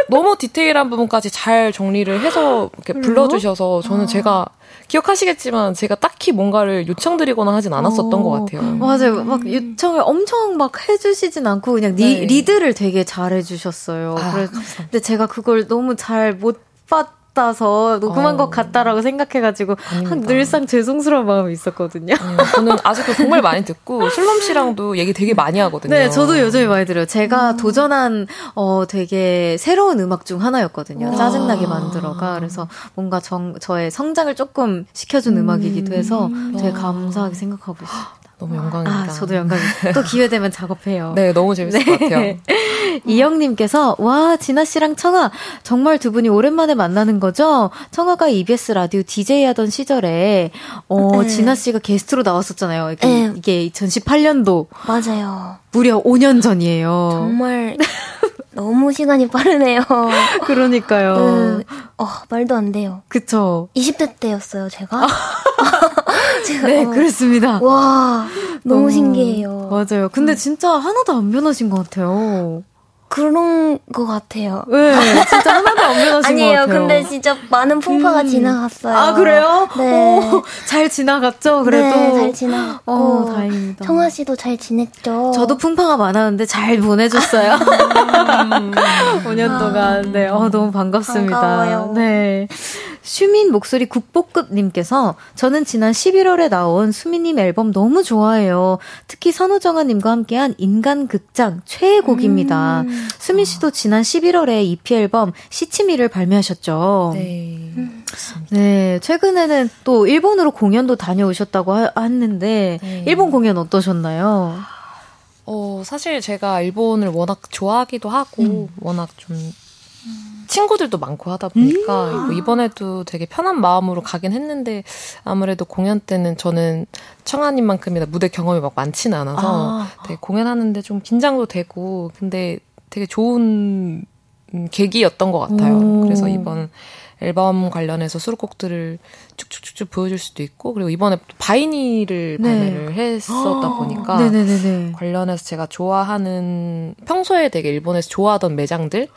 너무 디테일한 부분까지 잘 정리를 해서 이렇게 불러주셔서 저는 아. 제가 기억하시겠지만 제가 딱히 뭔가를 요청드리거나 하진 않았었던 어, 것 같아요. 맞아요. 막 요청을 엄청 막 해주시진 않고 그냥 리, 네. 리드를 되게 잘 해주셨어요. 아, 그래서 근데 제가 그걸 너무 잘 못 봤. 같아서 녹음한 어. 것 같다라고 생각해가지고 한 늘상 죄송스러운 마음이 있었거든요. 음, 저는 아직도 정말 많이 듣고 슬럼 씨랑도 얘기 되게 많이 하거든요. 네, 저도 요즘에 많이 들어요. 제가 음. 도전한 어 되게 새로운 음악 중 하나였거든요. 와. 짜증나게 만들어가 그래서 뭔가 정, 저의 성장을 조금 시켜준 음. 악이기도 해서 되게 감사하게 생각하고 있어요. 너무 영광입니다. 아, 저도 영광입니다. 또 기회 되면 작업해요. 네, 너무 재밌을 네. 것 같아요. 이영님께서 와 진아 씨랑 청아 정말 두 분이 오랜만에 만나는 거죠? 청아가 EBS 라디오 DJ 하던 시절에 어 네. 진아 씨가 게스트로 나왔었잖아요. 이게, 네. 이게 2018년도 맞아요. 무려 5년 전이에요. 정말 너무 시간이 빠르네요. 그러니까요. 네. 어, 말도 안 돼요. 그쵸. 20대 때였어요, 제가. 제가 네, 어, 그렇습니다. 와, 너무 어, 신기해요. 맞아요. 근데 음. 진짜 하나도 안 변하신 것 같아요. 그런 것 같아요. 네, 진짜 하나도 안 변하신 아니에요, 것 같아요. 근데 진짜 많은 풍파가 음. 지나갔어요. 아, 그래요? 네. 오, 잘 지나갔죠, 그래도? 네, 잘 지나갔고. 어, 다행입니다. 청아 씨도 잘 지냈죠? 저도 풍파가 많았는데 잘 보내줬어요. 음. 5년 동안. 네, 어, 너무 반갑습니다. 반가워요. 네. 슈민 목소리 국보급님께서 저는 지난 11월에 나온 수민님 앨범 너무 좋아해요. 특히 선우정아님과 함께한 인간극장 최애 곡입니다. 음. 수민 씨도 지난 11월에 EP 앨범 시치미를 발매하셨죠. 네. 네, 최근에는 또 일본으로 공연도 다녀오셨다고 하, 했는데 네. 일본 공연 어떠셨나요? 어, 사실 제가 일본을 워낙 좋아하기도 하고 음. 워낙 좀 친구들도 많고 하다 보니까 음~ 이번에도 되게 편한 마음으로 가긴 했는데 아무래도 공연 때는 저는 청아님만큼이나 무대 경험이 막 많지는 않아서 아. 되게 공연하는데 좀 긴장도 되고 근데 되게 좋은 계기였던 것 같아요. 오. 그래서 이번 앨범 관련해서 수록곡들을 쭉쭉쭉쭉 보여줄 수도 있고 그리고 이번에 바이니를 네. 발매를 했었다 아, 보니까 네네네네. 관련해서 제가 좋아하는 평소에 되게 일본에서 좋아하던 매장들에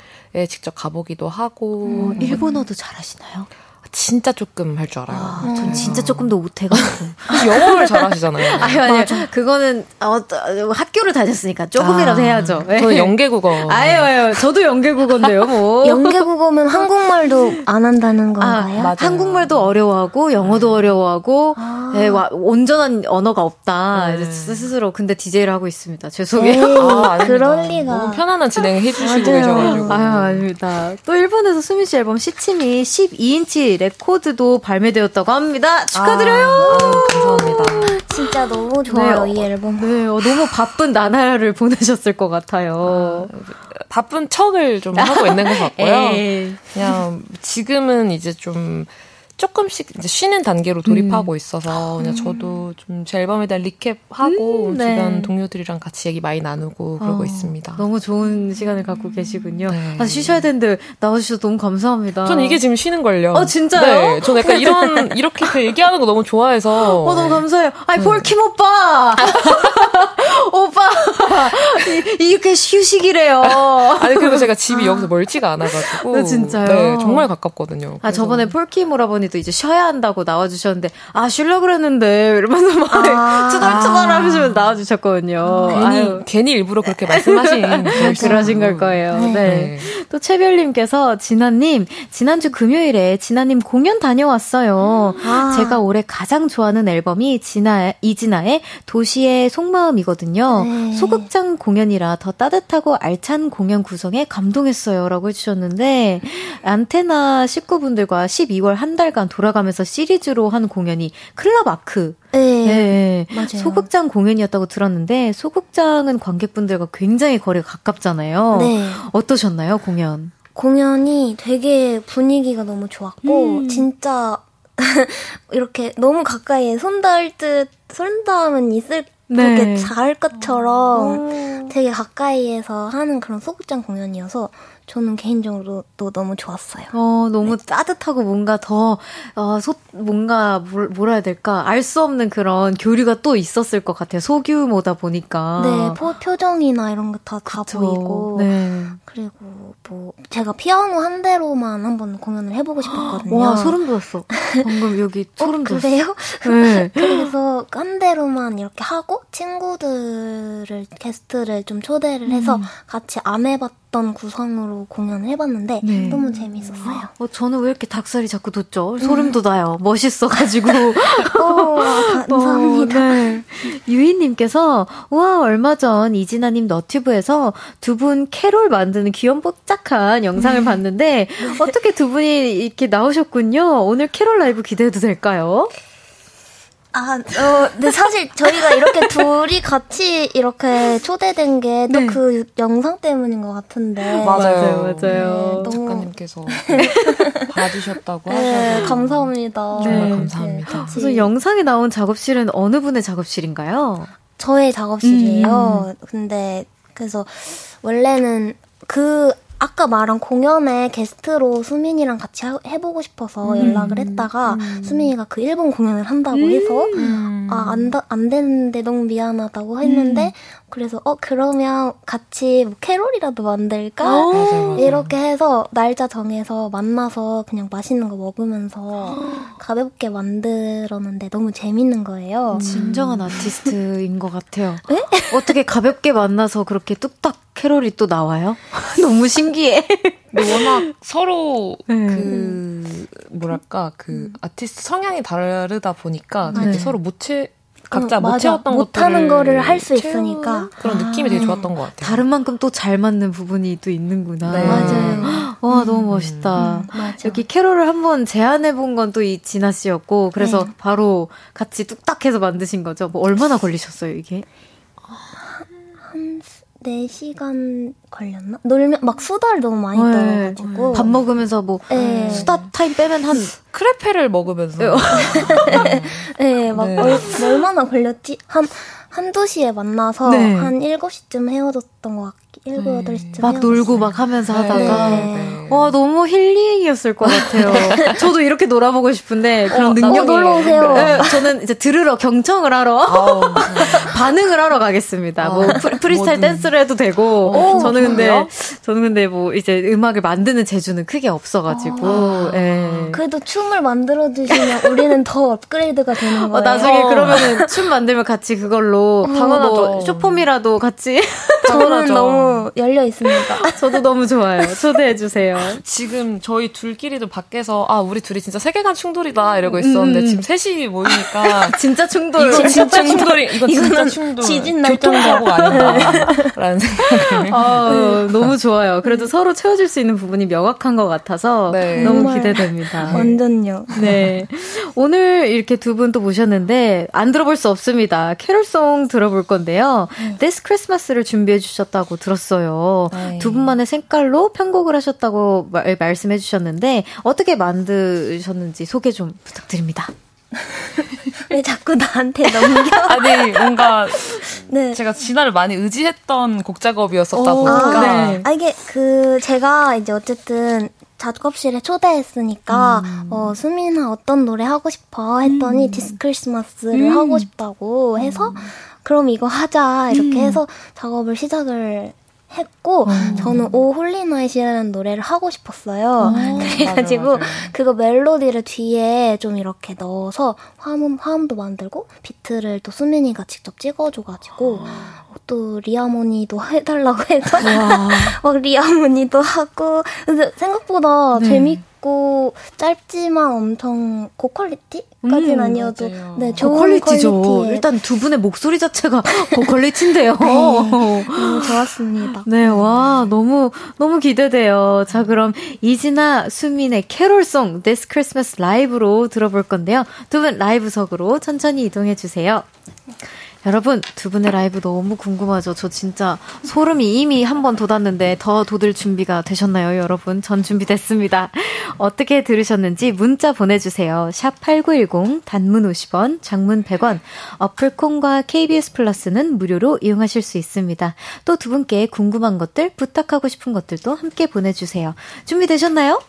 직접 가보기도 하고 음, 일본어도 잘하시나요? 진짜 조금 할 줄 알아요. 아, 전 진짜 조금도 못해가지고. 영어를 잘하시잖아요. 아니, 아니, 그거는, 어, 학교를 다녔으니까 조금이라도 아, 해야죠. 저는 네. 영계국어. 아유, 아유, 저도 영계국어인데요, 뭐. 영계국어면 한국말도 안 한다는 건가요? 아, 한국말도 어려워하고, 영어도 어려워하고, 아. 네, 와, 온전한 언어가 없다. 네. 스스로. 근데 DJ를 하고 있습니다. 죄송해요. 아, 그럴 리가. 너무 편안한 진행 해주시고 계셔가지고. 아유, 아닙니다. 또 일본에서 수민 씨 앨범 시치미 12인치 레코드도 발매되었다고 합니다. 축하드려요. 아, 아, 감사합니다. 진짜 너무 좋아요 네, 이 앨범. 네, 어, 너무 바쁜 나날을 보내셨을 것 같아요. 아, 바쁜 척을 좀 하고 있는 것 같고요. 그냥 지금은 이제 좀 조금씩 이제 쉬는 단계로 돌입하고 음. 있어서 그냥 저도 좀 제 앨범에 대한 recap하고 음, 네. 주변 동료들이랑 같이 얘기 많이 나누고 그러고 어, 있습니다. 너무 좋은 시간을 갖고 계시군요. 네. 아, 쉬셔야 되는데 나와주셔서 너무 감사합니다. 저는 이게 지금 쉬는 걸요. 어 진짜요? 네, 저는 약간 이런 이렇게 그 얘기하는 거 너무 좋아해서. 어 너무 감사해요. 아이 폴킴 오빠. 이렇게 휴식이래요. 아니 그리고 제가 집이 여기서 멀지가 않아가지고. 네, 진짜요? 네, 정말 가깝거든요. 아 저번에 폴키 모라버니도 이제 쉬어야 한다고 나와주셨는데 아 쉬려 그랬는데 이러면서 막 아~ 투덜투덜 하면서 나와주셨거든요. 괜히 아유. 괜히 일부러 그렇게 말씀하신 그러신 걸 거예요. 네. 네. 또 최별님께서 진아님 지난주 금요일에 진아님 공연 다녀왔어요. 아. 제가 올해 가장 좋아하는 앨범이 진아 이진아의 도시의 속마음이거든요. 네. 소극장 공연 이라 더 따뜻하고 알찬 공연 구성에 감동했어요 라고 해주셨는데 안테나 식구분들과 12월 한 달간 돌아가면서 시리즈로 한 공연이 클럽 아크 네. 네. 맞아요. 소극장 공연이었다고 들었는데 소극장은 관객분들과 굉장히 거리가 가깝잖아요. 네. 어떠셨나요, 공연? 공연이 되게 분위기가 너무 좋았고 음. 진짜 이렇게 너무 가까이에 손 닿을 듯, 손 닿으면 있을 네. 그게 닿을 것처럼 오. 되게 가까이에서 하는 그런 소극장 공연이어서 저는 개인적으로 또 너무 좋았어요. 어, 너무 네. 따뜻하고 뭔가 더, 어, 소, 뭔가, 뭘, 뭐라 해야 될까. 알 수 없는 그런 교류가 또 있었을 것 같아요. 소규모다 보니까. 네, 포, 표정이나 이런 거다다 보이고. 네. 그리고 뭐, 제가 피아노 한 대로만 한번 공연을 해보고 싶었거든요. 와, 소름 돋았어. 방금 여기 어, 소름 돋았어. 그래요? 네. 그래서 한 대로만 이렇게 하고 친구들을, 게스트를 좀 초대를 해서 음. 같이 안 해봤 어떤 구성으로 공연을 해봤는데 네. 너무 재밌었어요. 어, 저는 왜 이렇게 닭살이 자꾸 돋죠? 소름 돋아요. 멋있어가지고. 어, 감사합니다. 어, 네. 유희님께서 와 얼마 전 이진아님 너튜브에서 두 분 캐롤 만드는 귀염뽀짝한 영상을 네. 봤는데 어떻게 두 분이 이렇게 나오셨군요. 오늘 캐롤 라이브 기대해도 될까요? 아, 어, 근데 사실 저희가 이렇게 둘이 같이 이렇게 초대된 게 또그 네. 그 영상 때문인 것 같은데. 맞아요, 맞아요. 네, 너무... 작가님께서 봐주셨다고 네, 하셔서. 감사합니다. 정말 네. 감사합니다. 그래서 영상에 나온 작업실은 어느 분의 작업실인가요? 저의 작업실이에요. 음. 근데 그래서 원래는 그 아까 말한 공연에 게스트로 수민이랑 같이 하, 해보고 싶어서 음. 연락을 했다가 음. 수민이가 그 일본 공연을 한다고 해서 음. 아, 안, 안 되는데 너무 미안하다고 했는데 음. 그래서 어 그러면 같이 뭐 캐롤이라도 만들까 맞아, 이렇게 해서 날짜 정해서 만나서 그냥 맛있는 거 먹으면서 가볍게 만들었는데 너무 재밌는 거예요. 진정한 아티스트인 것 같아요. 네? 어떻게 가볍게 만나서 그렇게 뚝딱 캐롤이 또 나와요? 너무 신기 해. 근데 워낙 서로 네. 그 뭐랄까 그 아티스트 성향이 다르다 보니까 네. 서로 못채 각자 어, 못 채웠던 못하는 거를 할 수 있으니까 그런 느낌이 되게 좋았던 것 같아요. 다른 만큼 또 잘 맞는 부분이 또 있는구나. 네. 맞아요. 와 음. 너무 멋있다. 음, 여기 캐롤을 한번 제안해 본 건 또 이 진아 씨였고 그래서 네. 바로 같이 뚝딱해서 만드신 거죠. 뭐 얼마나 걸리셨어요 이게? 한 4시간 걸렸나? 놀면 막 수다를 너무 많이 네. 떨어가지고 밥 먹으면서 뭐 네. 수다 타임 빼면 한 크레페를 먹으면서 네, 막 네. 얼, 얼마나 걸렸지? 한 한두 시에 만나서 네. 한 7시쯤 헤어졌던 것 같아요. 7, 8시쯤. 막 놀고 막 하면서 네. 하다가. 네. 와, 너무 힐링이었을 것 같아요. 저도 이렇게 놀아보고 싶은데 그런 어, 능력이. 놀러 오세요. 네, 저는 이제 들으러, 경청을 하러, 아우, 반응을 하러 가겠습니다. 아, 뭐, 프리, 스타일 댄스를 해도 되고. 오, 저는 근데, 정말요? 저는 근데 뭐, 이제 음악을 만드는 재주는 크게 없어가지고. 아, 네. 그래도 춤을 만들어 주시면 우리는 더 업그레이드가 되는 어, 거예요. 어, 나중에 그러면은 춤 만들면 같이 그걸로, 당연하죠. 뭐 short form이라도 같이. 저는 너무 열려 있습니다. 저도 너무 좋아요. 초대해 주세요. 지금 저희 둘끼리도 밖에서 아 우리 둘이 진짜 세계관 충돌이다 이러고 있었는데 음. 지금 셋이 모이니까 진짜 충돌. 이거 진짜 충돌이 이건 진짜 충돌. 지진 날 교통사고 아닌가라는 생각을. 아, 네. 너무 좋아요. 그래도 서로 채워줄 수 있는 부분이 명확한 것 같아서 네. 너무 기대됩니다. 완전요. 네. 오늘 이렇게 두 분 또 모셨는데 안 들어볼 수 없습니다. 캐롤송 들어볼 건데요. 음. This Christmas를 준비해 주셨다고 들었어요. 들었어요. 네. 두 분만의 색깔로 편곡을 하셨다고 말, 말씀해 주셨는데 어떻게 만드셨는지 소개 좀 부탁드립니다. 왜 자꾸 나한테 넘겨? 아니 뭔가 네. 제가 진아를 많이 의지했던 곡 작업이었었다 보니까 아, 네. 아 이게 그 제가 이제 어쨌든 작업실에 초대했으니까 음. 어 수민아 어떤 노래 하고 싶어 했더니 음. This Christmas를 음. 하고 싶다고 해서 음. 그럼 이거 하자 이렇게 음. 해서 작업을 시작을 했고 오. 어. 저는 O Holy Night이라는 노래를 하고 싶었어요. 오. 어. 그래가지고 맞아, 맞아. 그거 멜로디를 뒤에 좀 이렇게 넣어서 화음 화음도 만들고 비트를 또 수민이가 직접 찍어줘가지고 또 reharmony도 해달라고 해서 막 reharmony도 하고 근데 생각보다 네. 재밌고 짧지만 엄청 고quality 까지는 음, 아니어도 맞아요. 네 좋은 quality죠. quality에. 일단 두 분의 목소리 자체가 고quality인데요. 네, 너무 좋았습니다. 네, 와 너무 너무 기대돼요. 자 그럼 이진아 수민의 캐롤송 This Christmas 라이브로 들어볼 건데요. 두 분 라이브석으로 천천히 이동해 주세요. 여러분, 두 분의 라이브 너무 궁금하죠? 저 진짜 소름이 이미 한 번 돋았는데 더 돋을 준비가 되셨나요, 여러분? 전 준비됐습니다. 어떻게 들으셨는지 문자 보내주세요. 샵 8910, 단문 50원, 장문 100원, 어플콘과 KBS 플러스는 무료로 이용하실 수 있습니다. 또 두 분께 궁금한 것들, 부탁하고 싶은 것들도 함께 보내주세요. 준비되셨나요?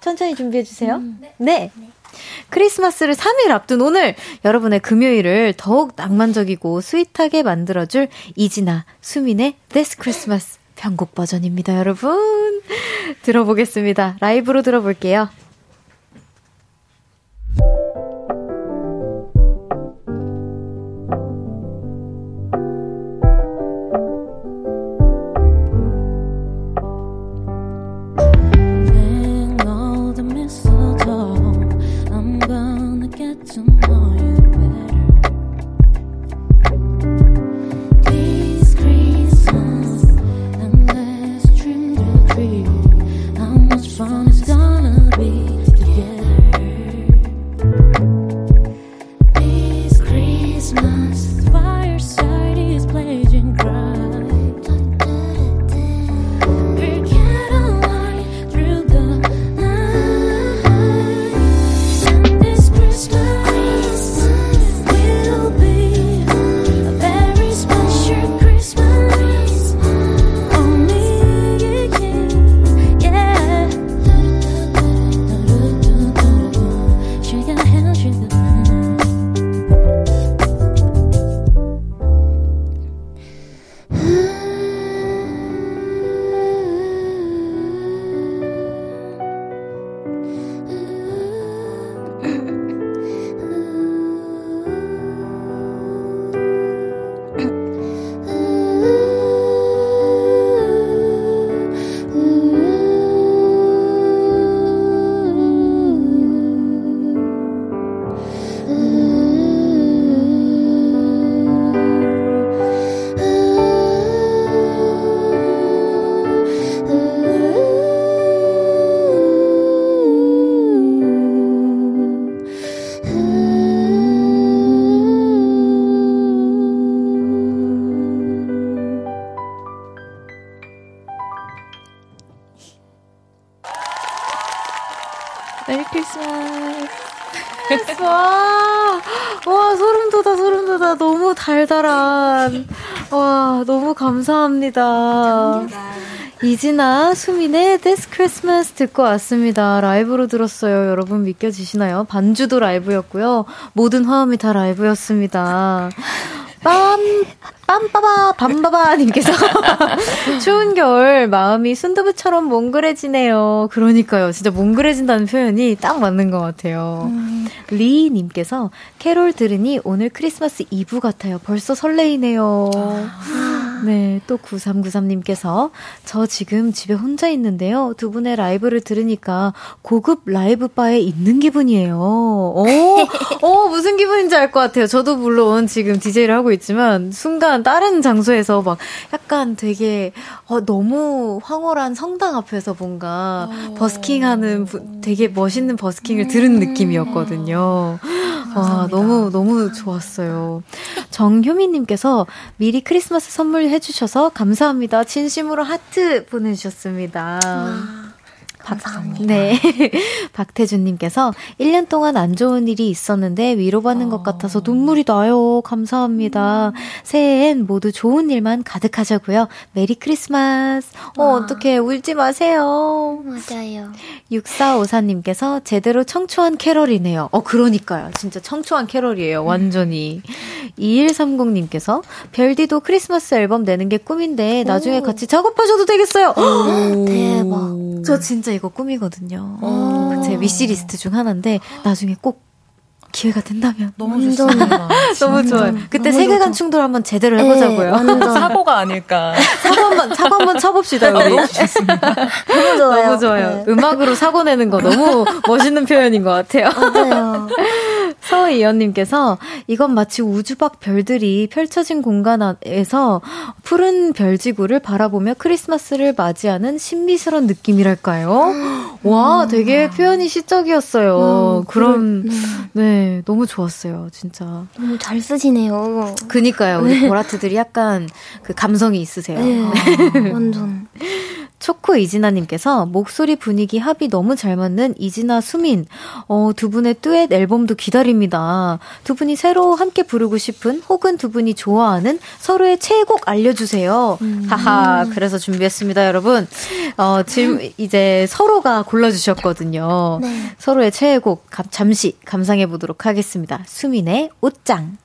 천천히 준비해주세요. 음, 네. 네. 네. 크리스마스를 3일 앞둔 오늘 여러분의 금요일을 더욱 낭만적이고 스윗하게 만들어줄 이진아, 수민의 This Christmas 편곡 버전입니다, 여러분. 들어보겠습니다. 라이브로 들어볼게요. 감사합니다. 이진아, 수민의 This Christmas 듣고 왔습니다. 라이브로 들었어요. 여러분 믿겨지시나요? 반주도 라이브였고요. 모든 화음이 다 라이브였습니다. 빰, 빰빠바, 밤바바 님께서 추운 겨울 마음이 순두부처럼 몽글해지네요. 그러니까요. 진짜 몽글해진다는 표현이 딱 맞는 것 같아요. 음. 리 님께서 캐롤 들으니 오늘 크리스마스 이브 같아요. 벌써 설레이네요. 아. 네, 또 9393님께서 저 지금 집에 혼자 있는데요. 두 분의 라이브를 들으니까 고급 라이브 바에 있는 기분이에요. 오, 오 무슨 기분인지 알 것 같아요. 저도 물론 지금 DJ를 하고 있지만 순간 다른 장소에서 막 약간 되게 어, 너무 황홀한 성당 앞에서 뭔가 어. 버스킹하는 되게 멋있는 버스킹을 들은 느낌이었거든요. 와, 너무, 너무 좋았어요. 정효미님께서 미리 크리스마스 선물 해주셔서 감사합니다. 진심으로 하트 보내주셨습니다. 와. 감사합니다. 네. 박태준님께서 1년 동안 안 좋은 일이 있었는데 위로받는 어. 것 같아서 눈물이 나요. 감사합니다. 음. 새해엔 모두 좋은 일만 가득하자고요. Merry Christmas. 어, 어떡해. 울지 마세요. 맞아요. 6454님께서 제대로 청초한 캐럴이네요. 어, 그러니까요. 진짜 청초한 캐럴이에요. 완전히. 음. 2130님께서 별디도 크리스마스 앨범 내는 게 꿈인데 나중에 오. 같이 작업하셔도 되겠어요. 오. 대박. 저 진짜 이거 꿈이거든요. 어. 제 위시리스트 중 하나인데 나중에 꼭 기회가 된다면 너무 좋습니다. 너무 좋아요. 그때 세계관 충돌 한번 제대로 네, 해보자고요. 네, 사고가 아닐까. 사고 한번 사고 한번 쳐봅시다 우리. 너무 좋습니다. 너무 좋아요. 너무 좋아요. 네. 음악으로 사고 내는 거 너무 멋있는 표현인 것 같아요. 맞아요. 서이연님께서 이건 마치 우주 밖 별들이 펼쳐진 공간에서 푸른 별지구를 바라보며 크리스마스를 맞이하는 신비스러운 느낌이랄까요? 와, 되게 표현이 시적이었어요. 음, 그럼, 네, 너무 좋았어요, 진짜. 너무 잘 쓰시네요. 그니까요. 우리 보라트들이 약간 그 감성이 있으세요. 네, 완전. 초코 이진아님께서 목소리 분위기 합이 너무 잘 맞는 이진아 수민 어, 두 분의 듀엣 앨범도 기다립니다. 두 분이 새로 함께 부르고 싶은 혹은 두 분이 좋아하는 서로의 최애곡 알려주세요. 음. 하하 그래서 준비했습니다 여러분. 어, 지금 이제 서로가 골라주셨거든요. 네. 서로의 최애곡 잠시 감상해 보도록 하겠습니다. 수민의 옷장.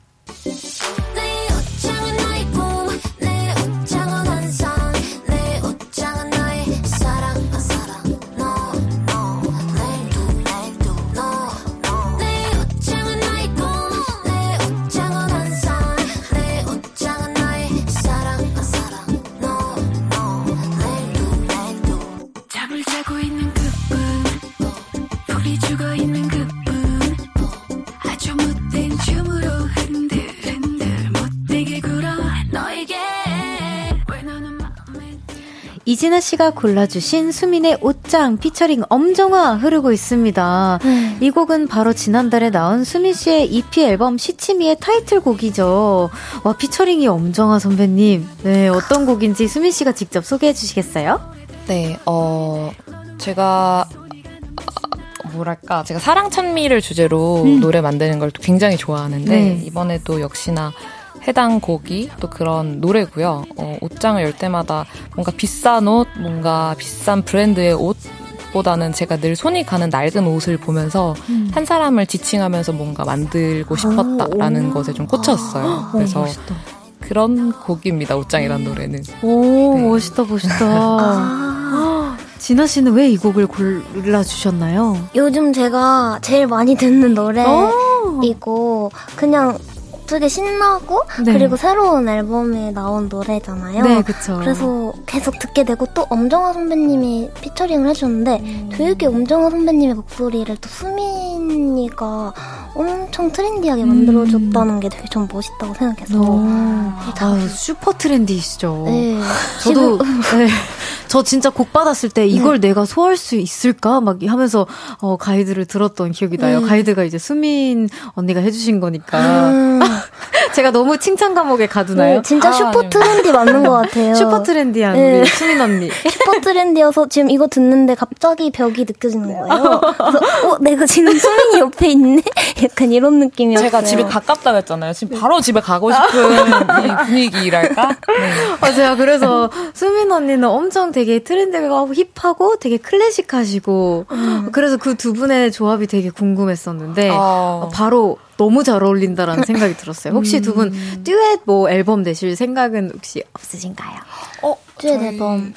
이진아 씨가 골라주신 수민의 옷장 피처링 엄정화 흐르고 있습니다. 음. 이 곡은 바로 지난달에 나온 수민 씨의 EP 앨범 시치미의 타이틀곡이죠. 와, 피처링이 엄정화 선배님. 네, 어떤 곡인지 수민 씨가 직접 소개해 주시겠어요? 네, 어, 제가 뭐랄까 제가 사랑 찬미를 주제로 음. 노래 만드는 걸 굉장히 좋아하는데 네. 이번에도 역시나 해당 곡이 또 그런 노래고요. 어, 옷장을 열 때마다 뭔가 비싼 옷, 뭔가 비싼 브랜드의 옷 보다는 제가 늘 손이 가는 낡은 옷을 보면서 음. 한 사람을 지칭하면서 뭔가 만들고 싶었다라는 오, 것에 좀 꽂혔어요. 아, 그래서 오, 그런 곡입니다. 옷장이란 노래는. 오 네. 멋있다 멋있다. 아. 진아 씨는 왜 이 곡을 골라 주셨나요? 요즘 제가 제일 많이 듣는 노래이고 그냥 되게 신나고 네. 그리고 새로운 앨범에 나온 노래잖아요. 네, 그렇죠. 그래서 계속 듣게 되고 또 엄정화 선배님이 피처링을 해주는데 음. 되게 엄정화 선배님의 목소리를 또 수민이가 엄청 trendy하게 만들어줬다는 게 되게 좀 멋있다고 생각해서. 아, super trendy시죠. 네. 저도, 네. 저 진짜 곡 받았을 때 이걸 네. 내가 소화할 수 있을까? 막 하면서 어, 가이드를 들었던 기억이 나요. 네. 가이드가 이제 수민 언니가 해주신 거니까. 음. 제가 너무 칭찬 감옥에 가두나요? 네, 진짜 아, super. trendy 맞는 것 같아요. super trendy한 네. 우리 수민 언니. super trendy여서 지금 이거 듣는데 갑자기 벽이 느껴지는 거예요. 그래서 어 내가 지금 수민이 옆에 있네. 약간 이런 느낌이었어요. 제가 집에 가깝다고 했잖아요. 지금 바로 집에 가고 싶은 이 분위기랄까? 네. 맞아요. 그래서 수민 언니는 엄청 되게 트렌드가 힙하고 되게 클래식하시고 음. 그래서 그 두 분의 조합이 되게 궁금했었는데 어. 바로 너무 잘 어울린다라는 생각이 들었어요. 혹시 두분 음. 듀엣 뭐 앨범 내실 생각은 혹시 없으신가요? 어, 듀엣 저희, 앨범.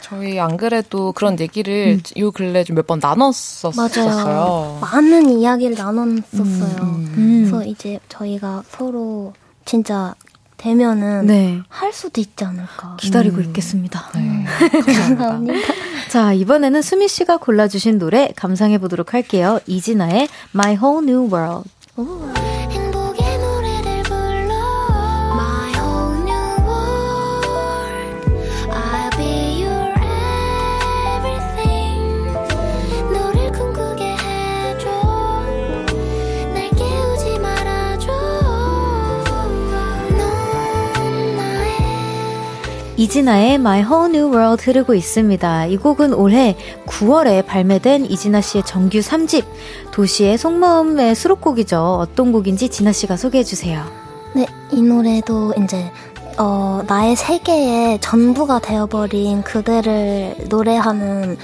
저희 안 그래도 그런 얘기를 음. 요 근래 좀 몇 번 나눴었어요. 맞아요. 많은 이야기를 나눴었어요. 음. 음. 그래서 이제 저희가 서로 진짜 되면은 네. 할 수도 있지 않을까. 기다리고 음. 있겠습니다. 네. 감사합니다. 자, 이번에는 수미 씨가 골라주신 노래 감상해 보도록 할게요. 이진아의 My Whole New World. 哦。 이진아의 My Whole New World 흐르고 있습니다. 이 곡은 올해 9월에 발매된 이진아 씨의 정규 3집 도시의 속마음의 수록곡이죠. 어떤 곡인지 진아 씨가 소개해 주세요. 네, 이 노래도 이제 어, 나의 세계의 전부가 되어버린 그대를 노래하는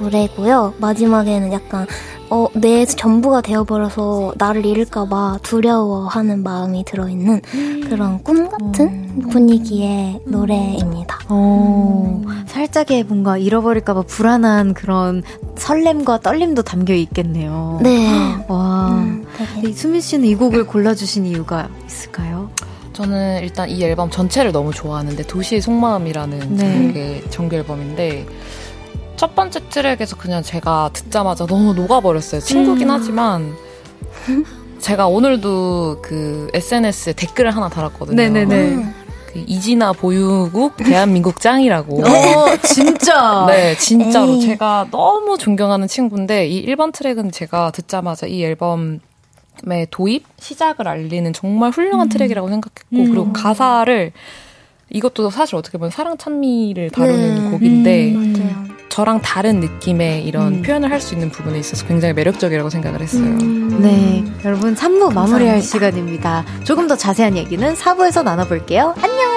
노래고요. 마지막에는 약간 어, 내 전부가 되어버려서 나를 잃을까봐 두려워하는 마음이 들어있는 음. 그런 꿈 같은 음. 분위기의 노래입니다. 오, 음. 살짝의 뭔가 잃어버릴까봐 불안한 그런 설렘과 떨림도 담겨 있겠네요. 네. 와. 음, 수민 씨는 이 곡을 골라주신 이유가 있을까요? 저는 일단 이 앨범 전체를 너무 좋아하는데 도시의 속마음이라는 네. 정규 앨범인데 첫 번째 트랙에서 그냥 제가 듣자마자 너무 녹아버렸어요. 친구긴 음. 하지만 제가 오늘도 그 SNS에 댓글을 하나 달았거든요. 네네네. 그 이진아 보유국 대한민국 짱이라고. 어, 진짜. 네, 진짜로 에이. 제가 너무 존경하는 친구인데 이 1번 트랙은 제가 듣자마자 이 앨범 의 도입 시작을 알리는 정말 훌륭한 음. 트랙이라고 생각했고 음. 그리고 가사를 이것도 사실 어떻게 보면 사랑 찬미를 다루는 네. 곡인데 음, 저랑 다른 느낌의 이런 음. 표현을 할 수 있는 부분에 있어서 굉장히 매력적이라고 생각을 했어요. 음. 네, 여러분 3부 마무리할 시간입니다. 조금 더 자세한 얘기는 4부에서 나눠볼게요. 안녕!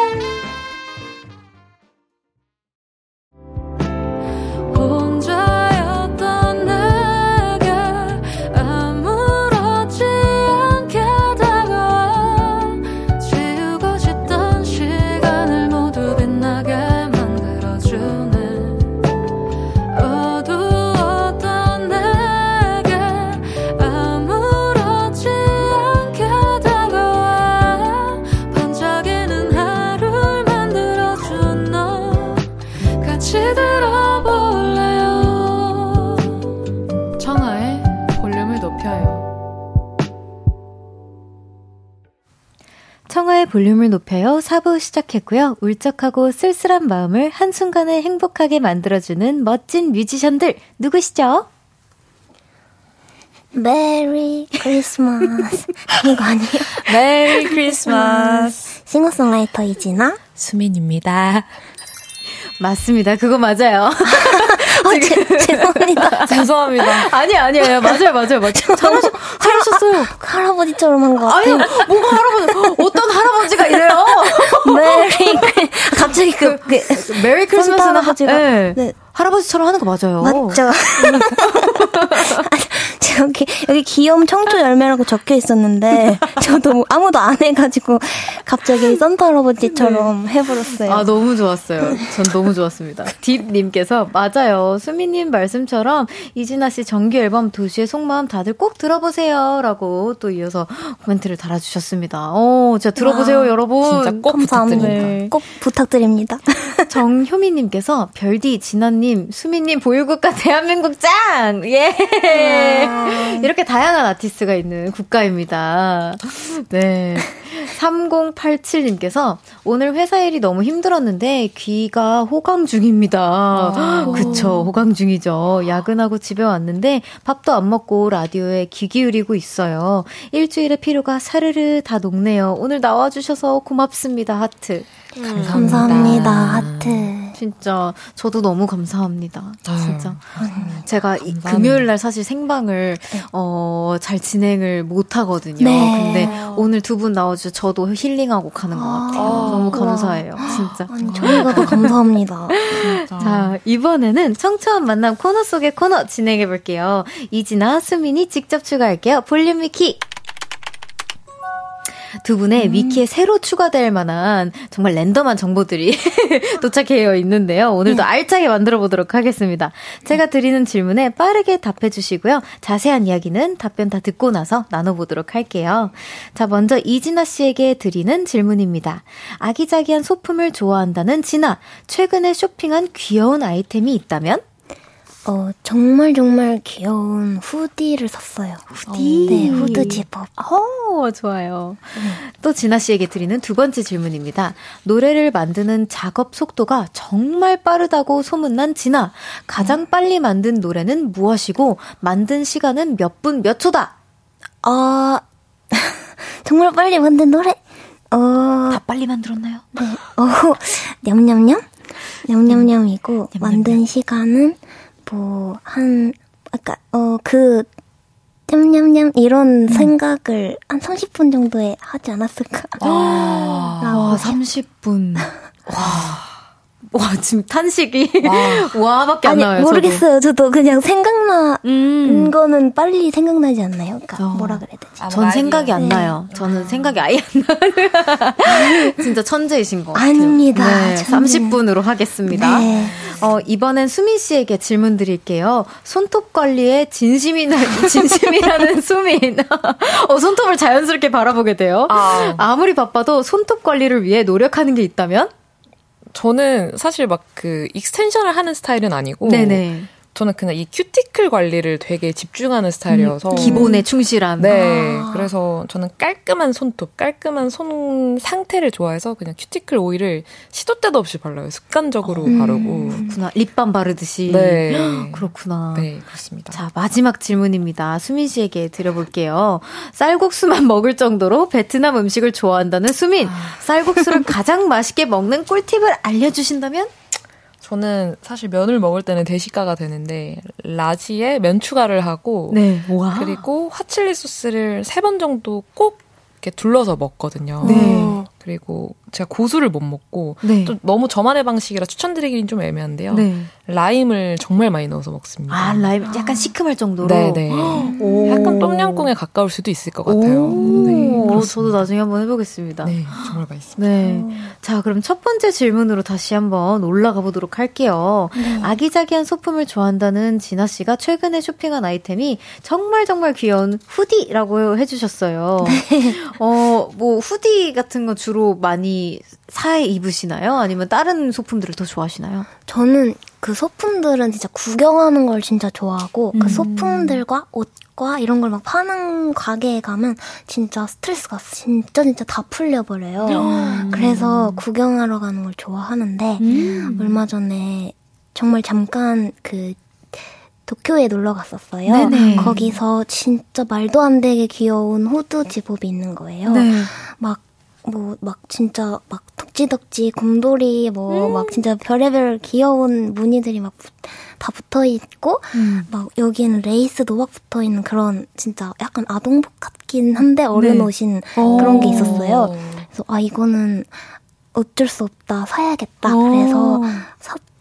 볼륨을 높여요. 4부 시작했고요. 울적하고 쓸쓸한 마음을 한순간에 행복하게 만들어주는 멋진 뮤지션들 누구시죠? Merry Christmas 이거 아니에요? Merry Christmas 싱어송라이터 이진아 수민입니다. 맞습니다. 그거 맞아요. 아, 제, 죄송합니다. 죄송합니다. 아니, 아니에요. 맞아요, 맞아요, 맞아요. 잘하셨, 잘하셨어요. 그 할아버지처럼 한 거. 아니, 뭔가 할아버지, 어떤 할아버지가 이래요? Merry, 갑자기 그, 그, Merry Christmas는 할아버지가. 네. 네. 할아버지처럼 하는 거 맞아요. 맞죠. 여기 여기 귀여움 청초 열매라고 적혀 있었는데 저도 뭐 아무도 안 해가지고 갑자기 산타 할아버지처럼 네. 해버렸어요. 아 너무 좋았어요. 전 너무 좋았습니다. 딥님께서 맞아요. 수민님 말씀처럼 이진아 씨 정규 앨범 도시의 속마음 다들 꼭 들어보세요라고 또 이어서 코멘트를 달아주셨습니다. 어, 진짜 들어보세요 와, 여러분. 진짜 꼭. 부탁드립니다. 꼭 부탁드립니다. 정효미님께서 별디 진아님 수미님 보유국가 대한민국 짱 예. 이렇게 다양한 아티스트가 있는 국가입니다. 네. 3087님께서 오늘 회사 일이 너무 힘들었는데 귀가 호강 중입니다. 아. 그쵸, 호강 중이죠. 야근하고 집에 왔는데 밥도 안 먹고 라디오에 귀 기울이고 있어요. 일주일의 피로가 사르르 다 녹네요. 오늘 나와주셔서 고맙습니다. 하트. 감사합니다. 감사합니다. 하트. 진짜 저도 너무 감사합니다. 진짜 음. 제가 이, 금요일 날 사실 생방을 네. 어잘 진행을 못 하거든요. 네. 근데 오늘 두 분 나와주 저도 힐링하고 가는 것 같아요. 아, 너무 감사해요. 진짜. 아니, 저희가 더 감사합니다. 자 이번에는 청초한 만남 코너 속의 코너 진행해 볼게요. 이진아 수민이 직접 추가할게요. 볼륨 위키. 두 분의 음. 위키에 새로 추가될 만한 정말 랜덤한 정보들이 도착해 있는데요. 오늘도 네. 알차게 만들어 보도록 하겠습니다. 제가 드리는 질문에 빠르게 답해 주시고요. 자세한 이야기는 답변 다 듣고 나서 나눠보도록 할게요. 자, 먼저 이진아 씨에게 드리는 질문입니다. 아기자기한 소품을 좋아한다는 진아, 최근에 쇼핑한 귀여운 아이템이 있다면? 어, 정말 정말 귀여운 후디를 샀어요. 후디? 네, 후드 집업. 어, 좋아요. 네. 또 진아 씨에게 드리는 두 번째 질문입니다. 노래를 만드는 작업 속도가 정말 빠르다고 소문난 진아. 가장 음. 빨리 만든 노래는 무엇이고, 만든 시간은 몇 분 몇 초다? 아, 어, 정말 빨리 만든 노래? 어. 다 빨리 만들었나요? 네. 어, 냠냠냠? 냠냠냠이고, 만든 시간은, 뭐, 한, 아까, 어, 그, 냠냠냠 이런 음. 생각을 한 30분 정도에 하지 않았을까? 와, 와 30분. 와. 와, 지금 탄식이. 와, 밖에 안 아니, 나와요. 모르겠어요. 저도. 저도 그냥 생각나, 음. 거는 빨리 생각나지 않나요? 그러니까 어. 뭐라 그래야 되지? 아, 전 생각이 안 네. 나요. 저는 아. 생각이 아예 안 나요. 진짜 천재이신 것 같아요. 아닙니다. 네, 30분으로 하겠습니다. 네. 어, 이번엔 수민 씨에게 질문 드릴게요. 손톱 관리에 진심이나, 진심이라는 수민. 어, 손톱을 자연스럽게 바라보게 돼요. 아. 아무리 바빠도 손톱 관리를 위해 노력하는 게 있다면? 저는 사실 막 그 extension을 하는 스타일은 아니고 네네. 저는 그냥 이 큐티클 관리를 되게 집중하는 스타일이어서 음, 기본에 충실한. 네. 아. 그래서 저는 깔끔한 손톱, 깔끔한 손 상태를 좋아해서 그냥 큐티클 오일을 시도 때도 없이 발라요. 습관적으로 음, 바르고. 그렇구나. 립밤 바르듯이. 네. 그렇구나. 네, 그렇습니다. 자, 마지막 질문입니다. 수민 씨에게 드려볼게요. 쌀국수만 먹을 정도로 베트남 음식을 좋아한다는 수민. 아. 쌀국수를 가장 맛있게 먹는 꿀팁을 알려주신다면? 저는 사실 면을 먹을 때는 대시가가 되는데 라지에 면 추가를 하고 네. 그리고 화칠리 소스를 세 번 정도 꼭 이렇게 둘러서 먹거든요. 네. 그리고 제가 고수를 못 먹고 네. 또 너무 저만의 방식이라 추천드리기는 좀 애매한데요. 네. 라임을 정말 많이 넣어서 먹습니다. 아 라임 약간 시큼할 정도로. 네네. 네. 약간 똠양꿍에 가까울 수도 있을 것 같아요. 네, 저도 나중에 한번 해보겠습니다. 네, 정말 맛있습니다. 네. 자 그럼 첫 번째 질문으로 다시 한번 올라가 보도록 할게요. 네. 아기자기한 소품을 좋아한다는 진아 씨가 최근에 쇼핑한 아이템이 정말 정말 귀여운 후디라고 해주셨어요. 네. 어뭐 후디 같은 거 주로 많이 사에 입으시나요? 아니면 다른 소품들을 더 좋아하시나요? 저는 그 소품들은 진짜 구경하는 걸 진짜 좋아하고 그 음. 그 소품들과 옷과 이런 걸 막 파는 가게에 가면 진짜 스트레스가 진짜 진짜 다 풀려버려요. 음. 그래서 구경하러 가는 걸 좋아하는데 음. 얼마 전에 정말 잠깐 그 도쿄에 놀러 갔었어요. 네네. 거기서 진짜 말도 안 되게 귀여운 호두 집업이 있는 거예요. 네. 막 뭐 막 진짜 막 덕지덕지 곰돌이 뭐막 음. 진짜 별의별 귀여운 무늬들이 막 다 붙어 있고 음. 막 여기에는 레이스 도 막 붙어 있는 그런 진짜 약간 아동복 같긴 한데 어른 네. 옷인 오. 그런 게 있었어요. 그래서 아 이거는 어쩔 수 없다 사야겠다. 오. 그래서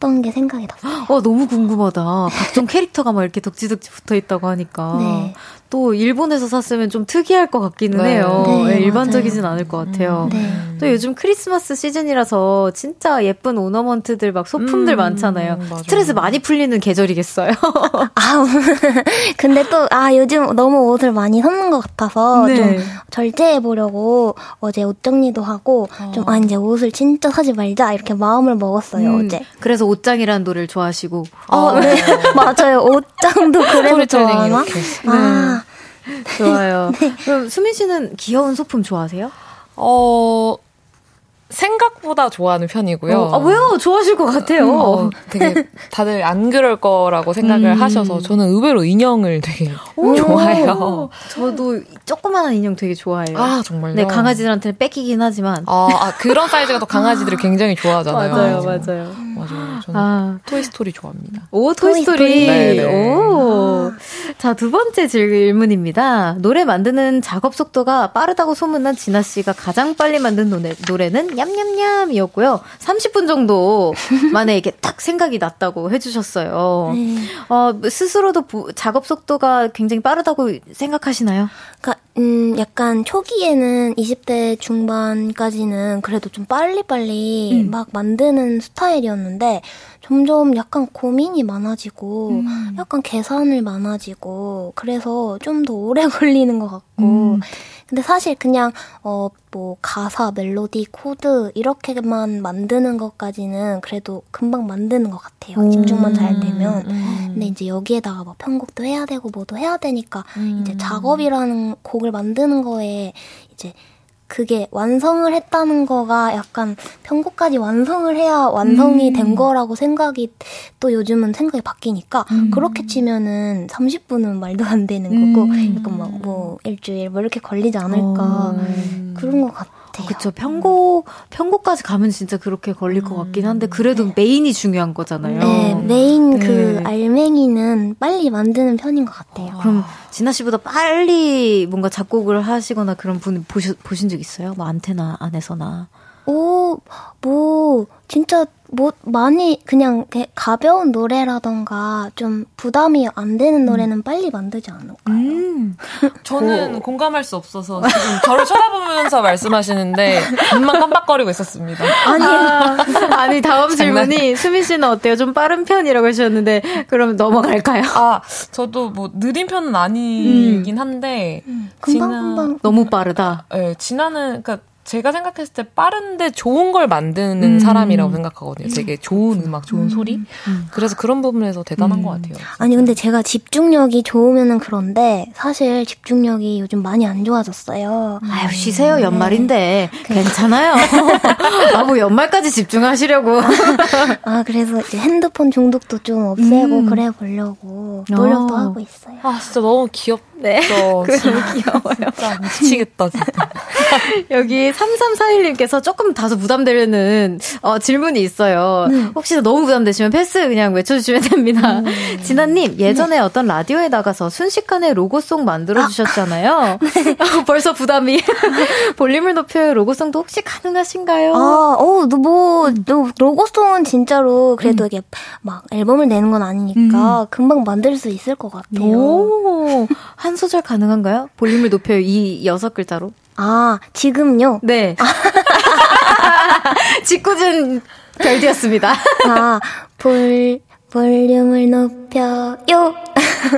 샀던 게 생각이 났어요. 와 너무 궁금하다. 각종 캐릭터가 막 이렇게 덕지덕지 붙어 있다고 하니까. 네. 또 일본에서 샀으면 좀 특이할 것 같기는 네. 해요. 네, 네, 일반적이진 않을 것 같아요. 네. 또 요즘 크리스마스 시즌이라서 진짜 예쁜 오너먼트들 막 소품들 음, 많잖아요. 맞아요. 스트레스 많이 풀리는 계절이겠어요. 아, 근데 또, 아, 요즘 너무 옷을 많이 샀는 것 같아서 네. 좀 절제해 보려고 어제 옷 정리도 하고 어. 좀, 아, 이제 옷을 진짜 사지 말자 이렇게 마음을 먹었어요, 음, 어제. 그래서 옷장이라는 노래를 좋아하시고. 어, 네. 맞아요. 옷장도 그래서 좋아하나? 아. 좋아요. 네. 그럼 수민 씨는 귀여운 소품 좋아하세요? 어, 생각보다 좋아하는 편이고요. 어, 아, 왜요? 좋아하실 것 같아요. 음, 어, 되게 다들 안 그럴 거라고 생각을 음. 하셔서 저는 의외로 인형을 되게 오, 좋아해요. 저도 조그마한 인형 되게 좋아해요. 아, 정말요? 네, 강아지들한테는 뺏기긴 하지만. 아, 아 그런 사이즈가 또 강아지들을 굉장히 좋아하잖아요. 맞아요, 맞아요. 맞아요. 저는 아. 토이스토리 좋아합니다. 오, 토이스토리. 토이 네, 네. 오. 자, 두 번째 질문입니다. 노래 만드는 작업 속도가 빠르다고 소문난 진아 씨가 가장 빨리 만든 노래, 노래는 냠냠냠이었고요. 30분 정도 만에 이게 딱 생각이 났다고 해주셨어요. 네. 어, 스스로도 부, 작업 속도가 굉장히 빠르다고 생각하시나요? 그러니까 음, 약간 초기에는 20대 중반까지는 그래도 좀 빨리빨리 음. 막 만드는 스타일이었는데 점점 약간 고민이 많아지고 음. 약간 계산을 많아지고 그래서 좀 더 오래 걸리는 것 같고 음. 근데 사실 그냥 어 뭐 가사, 멜로디, 코드 이렇게만 만드는 것까지는 그래도 금방 만드는 것 같아요. 음. 집중만 잘 되면. 음. 근데 이제 여기에다가 뭐 편곡도 해야 되고 뭐도 해야 되니까 음. 이제 작업이라는 곡을 만드는 거에 이제 그게 완성을 했다는 거가 약간 편곡까지 완성을 해야 완성이 음. 된 거라고 생각이 또 요즘은 생각이 바뀌니까 음. 그렇게 치면은 30분은 말도 안 되는 거고 음. 약간 막 뭐 일주일 뭐 이렇게 걸리지 않을까 어. 그런 것 같아요. 같아요. 그쵸. 편곡, 편곡까지 가면 진짜 그렇게 걸릴 것 같긴 한데, 그래도 네. 메인이 중요한 거잖아요. 네, 메인 그 네. 그 알맹이는 빨리 만드는 편인 것 같아요. 그럼 진아 씨보다 빨리 뭔가 작곡을 하시거나 그런 분 보시, 보신 적 있어요? 뭐 안테나 안에서나. 오, 뭐, 진짜 뭐 많이 그냥 가벼운 노래라던가 좀 부담이 안 되는 노래는 음. 빨리 만들지 않을까요? 음. 저는 오. 공감할 수 없어서 지금 저를 쳐다보면서 말씀하시는데 눈만 깜빡거리고 있었습니다. 아니 아, 아니 다음 질문이 수민 씨는 어때요? 좀 빠른 편이라고 하셨는데 그럼 넘어갈까요? 아 저도 뭐 느린 편은 아니긴 음. 한데 음. 금방 금방 너무 빠르다. 네, 지나는 그러니까 제가 생각했을 때 빠른데 좋은 걸 만드는 음. 사람이라고 생각하거든요. 되게 좋은 음악, 좋은 음. 소리. 음. 그래서 그런 부분에서 대단한 음. 것 같아요. 아니 근데 제가 집중력이 좋으면은 그런데 사실 집중력이 요즘 많이 안 좋아졌어요. 아유 쉬세요 연말인데 네. 괜찮아요. 아뭐 연말까지 집중하시려고. 아 그래서 이제 핸드폰 중독도 좀 없애고 음. 그래 보려고 노력도 어. 하고 있어요. 아 진짜 너무 귀엽. 네. 너무 귀여워요. 진짜 미치겠다, 진짜. 여기 3341님께서 조금 다소 부담되는 어, 질문이 있어요. 네. 혹시 너무 부담되시면 패스 그냥 외쳐주시면 됩니다. 음. 진아님, 예전에 네. 어떤 라디오에 나가서 순식간에 로고송 만들어주셨잖아요. 아. 네. 벌써 부담이. 볼륨을 높여 로고송도 혹시 가능하신가요? 아, 어, 뭐, 로고송은 진짜로 그래도 음. 이게 막 앨범을 내는 건 아니니까 음. 금방 만들 수 있을 것 같아요. 오, 한 소절 가능한가요? 볼륨을 높여 이 여섯 글자로? 아, 지금요? 네. 직구준 별디였습니다. 아, 볼, 볼륨을 높여요.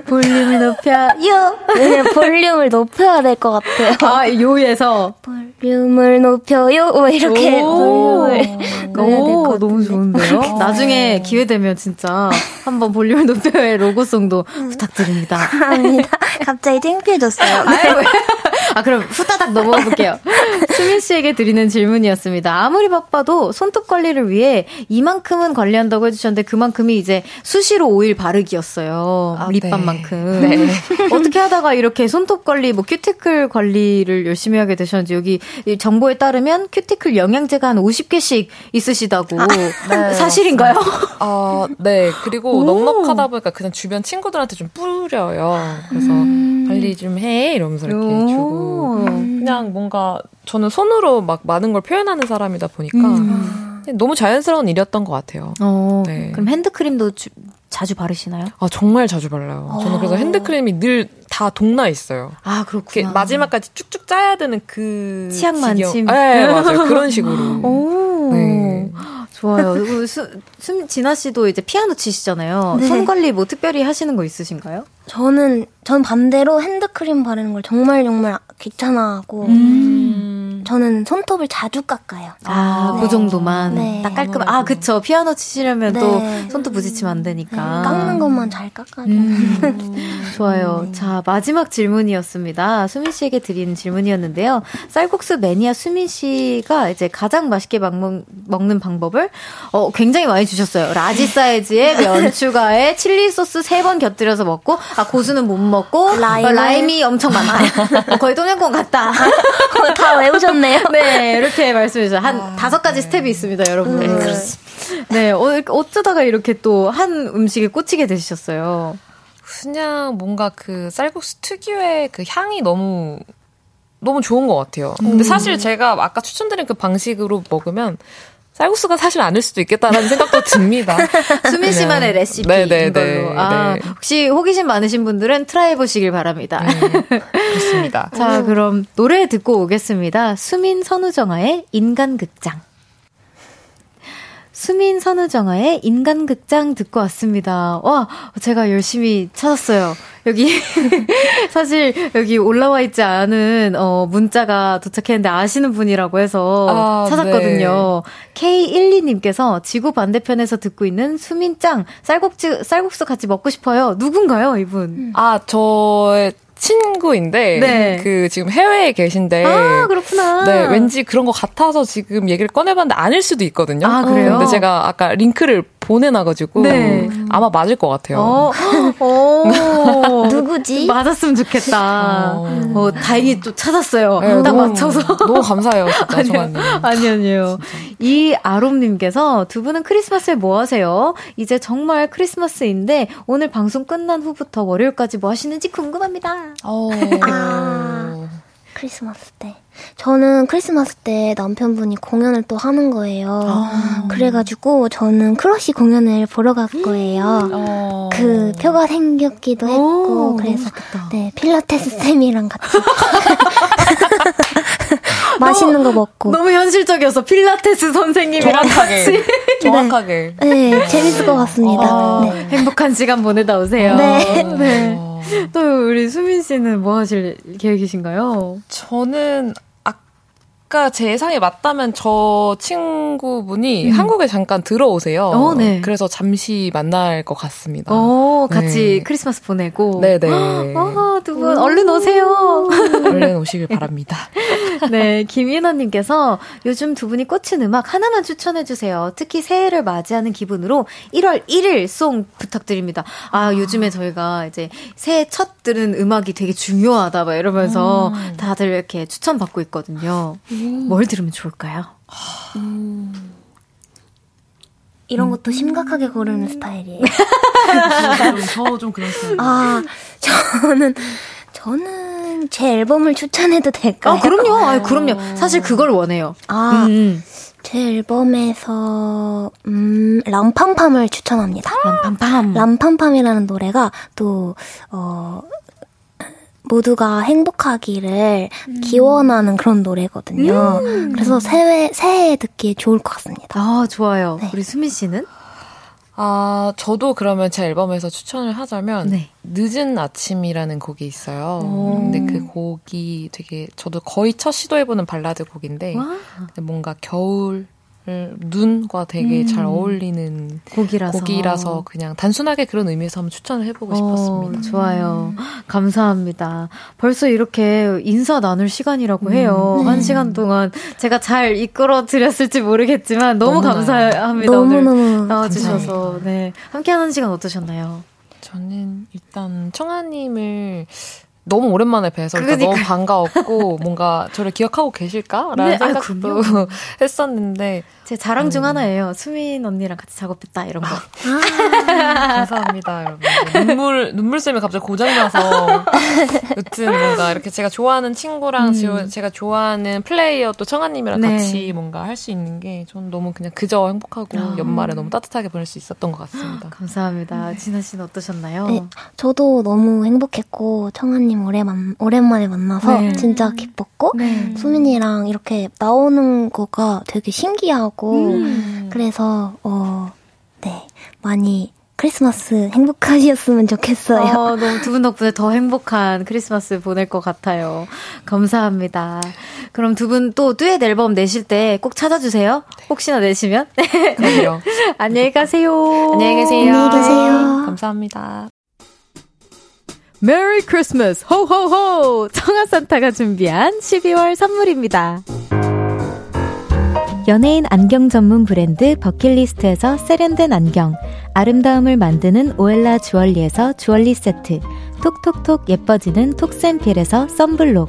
볼륨을 높여요. 네, 볼륨을 높여야 될 것 같아요. 아, 요에서. 볼륨을 높여요. 뭐 이렇게 볼륨을 오, 너무 좋은데요? 나중에 기회 되면 진짜 한번 볼륨을 높여요의 로고송도 음. 부탁드립니다. 감사합니다. 갑자기 창피해졌어요. 네. 아, 그럼 후다닥 넘어가 볼게요. 수민 씨에게 드리는 질문이었습니다. 아무리 바빠도 손톱 관리를 위해 이만큼은 관리한다고 해주셨는데 그만큼이 이제 수시로 오일 바르기였어요. 아, 립밤만큼. 네. 네. 어떻게 하다가 이렇게 손톱 관리, 뭐 큐티클 관리를 열심히 하게 되셨는지 여기 정보에 따르면 큐티클 영양제가 한 50개씩 있으시다고. 아, 네, 사실인가요? 어, 네. 그리고 오. 넉넉하다 보니까 그냥 주변 친구들한테 좀 뿌려요. 그래서 음. 관리 좀 해. 이러면서 이렇게 오. 주고. 그냥 뭔가 저는 손으로 막 많은 걸 표현하는 사람이다 보니까 음. 너무 자연스러운 일이었던 것 같아요. 어, 네. 그럼 핸드크림도 주, 자주 바르시나요? 아 정말 자주 발라요. 저는 그래서 어. 핸드크림이 늘 다 동나 있어요. 아 그렇구나. 마지막까지 쭉쭉 짜야 되는 그 치약 만침. 네 맞아요. 그런 식으로. 오. 네. 좋아요. 수, 수, 진아 씨도 이제 피아노 치시잖아요. 네. 손 관리 뭐 특별히 하시는 거 있으신가요? 저는 전 반대로 핸드크림 바르는 걸 정말 정말 귀찮아하고 음. 저는 손톱을 자주 깎아요. 아, 네. 그 정도만 네. 딱 깔끔. 아, 그쵸. 피아노 치시려면 네. 또 손톱 부딪히면 안 되니까. 네. 깎는 것만 잘 깎아줘. 음. 좋아요. 자, 마지막 질문이었습니다. 수민 씨에게 드린 질문이었는데요. 쌀국수 매니아 수민 씨가 이제 가장 맛있게 먹는, 먹는 방법을 어, 굉장히 많이 주셨어요. large 사이즈의 면 추가에 칠리 소스 세 번 곁들여서 먹고 아 고수는 못 먹고 라임. 어, 라임이 엄청 많다. 어, 거의 똠양꿍 같다. 다 외우셨 네요. 네 이렇게 말씀해 주세요. 한 아, 다섯 가지 네. 스텝이 있습니다, 여러분. 네, 그렇습니다. 네, 어, 어쩌다가 이렇게 또 한 음식에 꽂히게 되셨어요? 그냥 뭔가 그 쌀국수 특유의 그 향이 너무 너무 좋은 것 같아요. 근데 음. 사실 제가 아까 추천드린 그 방식으로 먹으면 쌀국수가 사실 아닐 수도 있겠다라는 생각도 듭니다. 수민 씨만의 네. 레시피인 네네네. 걸로. 아, 네. 혹시 호기심 많으신 분들은 try 보시길 바랍니다. 네, 좋습니다. 자, 그럼 노래 듣고 오겠습니다. 수민 선우정아의 인간극장. 수민 선우정아의 인간극장 듣고 왔습니다. 와, 제가 열심히 찾았어요. 여기 사실 여기 올라와 있지 않은 어 문자가 도착했는데 아시는 분이라고 해서 아, 찾았거든요. 네. K12님께서 지구 반대편에서 듣고 있는 수민짱 쌀국수 쌀국수 같이 먹고 싶어요. 누군가요, 이분? 아, 저의 친구인데 네. 그 지금 해외에 계신데 아 그렇구나. 네 왠지 그런 것 같아서 지금 얘기를 꺼내봤는데 아닐 수도 있거든요. 아 그래요? 근데 제가 아까 링크를 보내놔가지고 네. 아마 맞을 것 같아요. 어, 어. 누구지? 맞았으면 좋겠다. 어. 어, 다행히 또 찾았어요. 네, 딱 너무, 맞춰서. 너무 감사해요, 진짜 정한님. 아니 아니요. 이 아롬님께서 두 분은 크리스마스에 뭐 하세요? 이제 정말 크리스마스인데 오늘 방송 끝난 후부터 월요일까지 뭐 하시는지 궁금합니다. 어. 아, 크리스마스 때. 저는 크리스마스 때 남편분이 공연을 또 하는 거예요. 아. 그래가지고 저는 크러쉬 공연을 보러 갈 거예요. 어. 그 표가 생겼기도 했고 오, 그래서 네 필라테스 쌤이랑 같이 맛있는 거 먹고 너무 현실적이어서 필라테스 선생님이랑 정확하게 같이 정확하게 네, 네 재밌을 것 같습니다. 아, 네. 행복한 시간 보내다 오세요. 네. 네. 또 우리 수민 씨는 뭐 하실 계획이신가요? 저는 아까 제 예상이 맞다면 저 친구분이 음. 한국에 잠깐 들어오세요. 어, 네. 그래서 잠시 만날 것 같습니다. 어, 같이 네. 크리스마스 보내고. 네네. 아, 두분 얼른 오세요. 얼른 오시길 바랍니다. 네, 김윤아님께서 요즘 두 분이 꽂힌 음악 하나만 추천해주세요. 특히 새해를 맞이하는 기분으로 1월 1일 송 부탁드립니다. 아, 아. 요즘에 저희가 이제 새해 첫 들은 음악이 되게 중요하다, 막 이러면서 음. 다들 이렇게 추천받고 있거든요. 음. 뭘 들으면 좋을까요? 음. 이런 것도 심각하게 고르는 스타일이에요. 저 좀 그런 스타일. 아, 저는 저는 제 앨범을 추천해도 될까요? 아, 그럼요. 아, 그럼요. 사실 그걸 원해요. 아, 음. 제 앨범에서 음, 람팜팜을 추천합니다. 람팜팜. 람팜팜이라는 노래가 또 어, 모두가 행복하기를 음. 기원하는 그런 노래거든요. 음. 그래서 새해, 새해에 듣기에 좋을 것 같습니다. 아, 좋아요. 네. 우리 수민 씨는? 아, 저도 그러면 제 앨범에서 추천을 하자면, 네. 늦은 아침이라는 곡이 있어요. 오. 근데 그 곡이 되게, 저도 거의 첫 시도해 보는 발라드 곡인데, 뭔가 겨울, 눈과 되게 음. 잘 어울리는 곡이라서. 곡이라서 그냥 단순하게 그런 의미에서 한번 추천을 해보고 어, 싶었습니다. 좋아요. 음. 감사합니다. 벌써 이렇게 인사 나눌 시간이라고 해요. 음. 한 시간 동안 제가 잘 이끌어 드렸을지 모르겠지만 너무 감사합니다. 너무, 오늘 너무 나와주셔서. 네. 함께하는 시간 어떠셨나요? 저는 일단 청아님을 너무 오랜만에 뵈서 그러니까 너무 반가웠고 뭔가 저를 기억하고 계실까라는 네, 생각도 아유, 했었는데 제 자랑 중 음. 하나예요. 수민 언니랑 같이 작업했다 이런 거. 아, 감사합니다, 여러분. 눈물 눈물샘이 갑자기 고장나서 여튼 뭔가 이렇게 제가 좋아하는 친구랑 음. 제가 좋아하는 플레이어 또 청아님이랑 네. 같이 뭔가 할 수 있는 게전 너무 그냥 그저 행복하고 아. 연말에 너무 따뜻하게 보낼 수 있었던 것 같습니다. 감사합니다. 네. 진아 씨는 어떠셨나요? 네, 저도 너무 행복했고 청아님 오랜만 오랜만에 만나서 네. 진짜 기뻤고 네. 수민이랑 이렇게 나오는 거가 되게 신기하고. 하고 음. 그래서 어 네 많이 크리스마스 행복하셨으면 좋겠어요. 어, 너무 두 분 덕분에 더 행복한 크리스마스 보낼 것 같아요. 감사합니다. 그럼 두 분 또 듀엣 앨범 내실 때 꼭 찾아주세요. 혹시나 내시면. 그럼요. 안녕히 가세요. 안녕히 계세요. 안녕히 계세요. 감사합니다. Merry Christmas 호호호 청하 산타가 준비한 12월 선물입니다. 연예인 안경 전문 브랜드 버킷리스트에서 세련된 안경, 아름다움을 만드는 오엘라 주얼리에서 주얼리 세트, 톡톡톡 예뻐지는 톡센필에서 썬블록,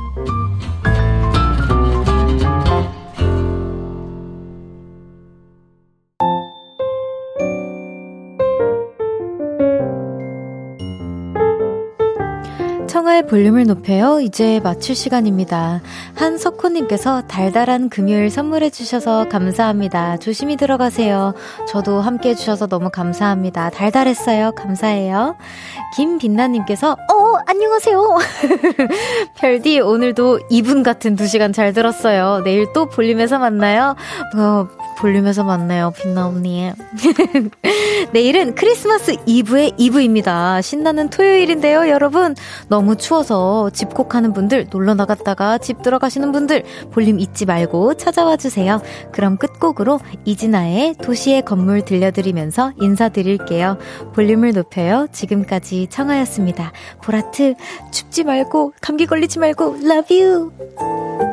볼륨을 높여요. 이제 마칠 시간입니다. 한석호님께서 달달한 금요일 선물해주셔서 감사합니다. 조심히 들어가세요. 저도 함께 해주셔서 너무 감사합니다. 달달했어요. 감사해요. 김빛나님께서, 어, 안녕하세요. 별디, 오늘도 이분 같은 두 시간 잘 들었어요. 내일 또 볼륨에서 만나요. 어, 볼륨에서 만나요, 빛나 언니. 내일은 크리스마스 이브의 이브입니다. 신나는 토요일인데요, 여러분. 너무 추워서 집콕하는 분들, 놀러 나갔다가 집 들어가시는 분들, 볼륨 잊지 말고 찾아와 주세요. 그럼 끝곡으로 이진아의 도시의 건물 들려드리면서 인사드릴게요. 볼륨을 높여요. 지금까지 청하였습니다. 보라트, 춥지 말고, 감기 걸리지 말고, love you!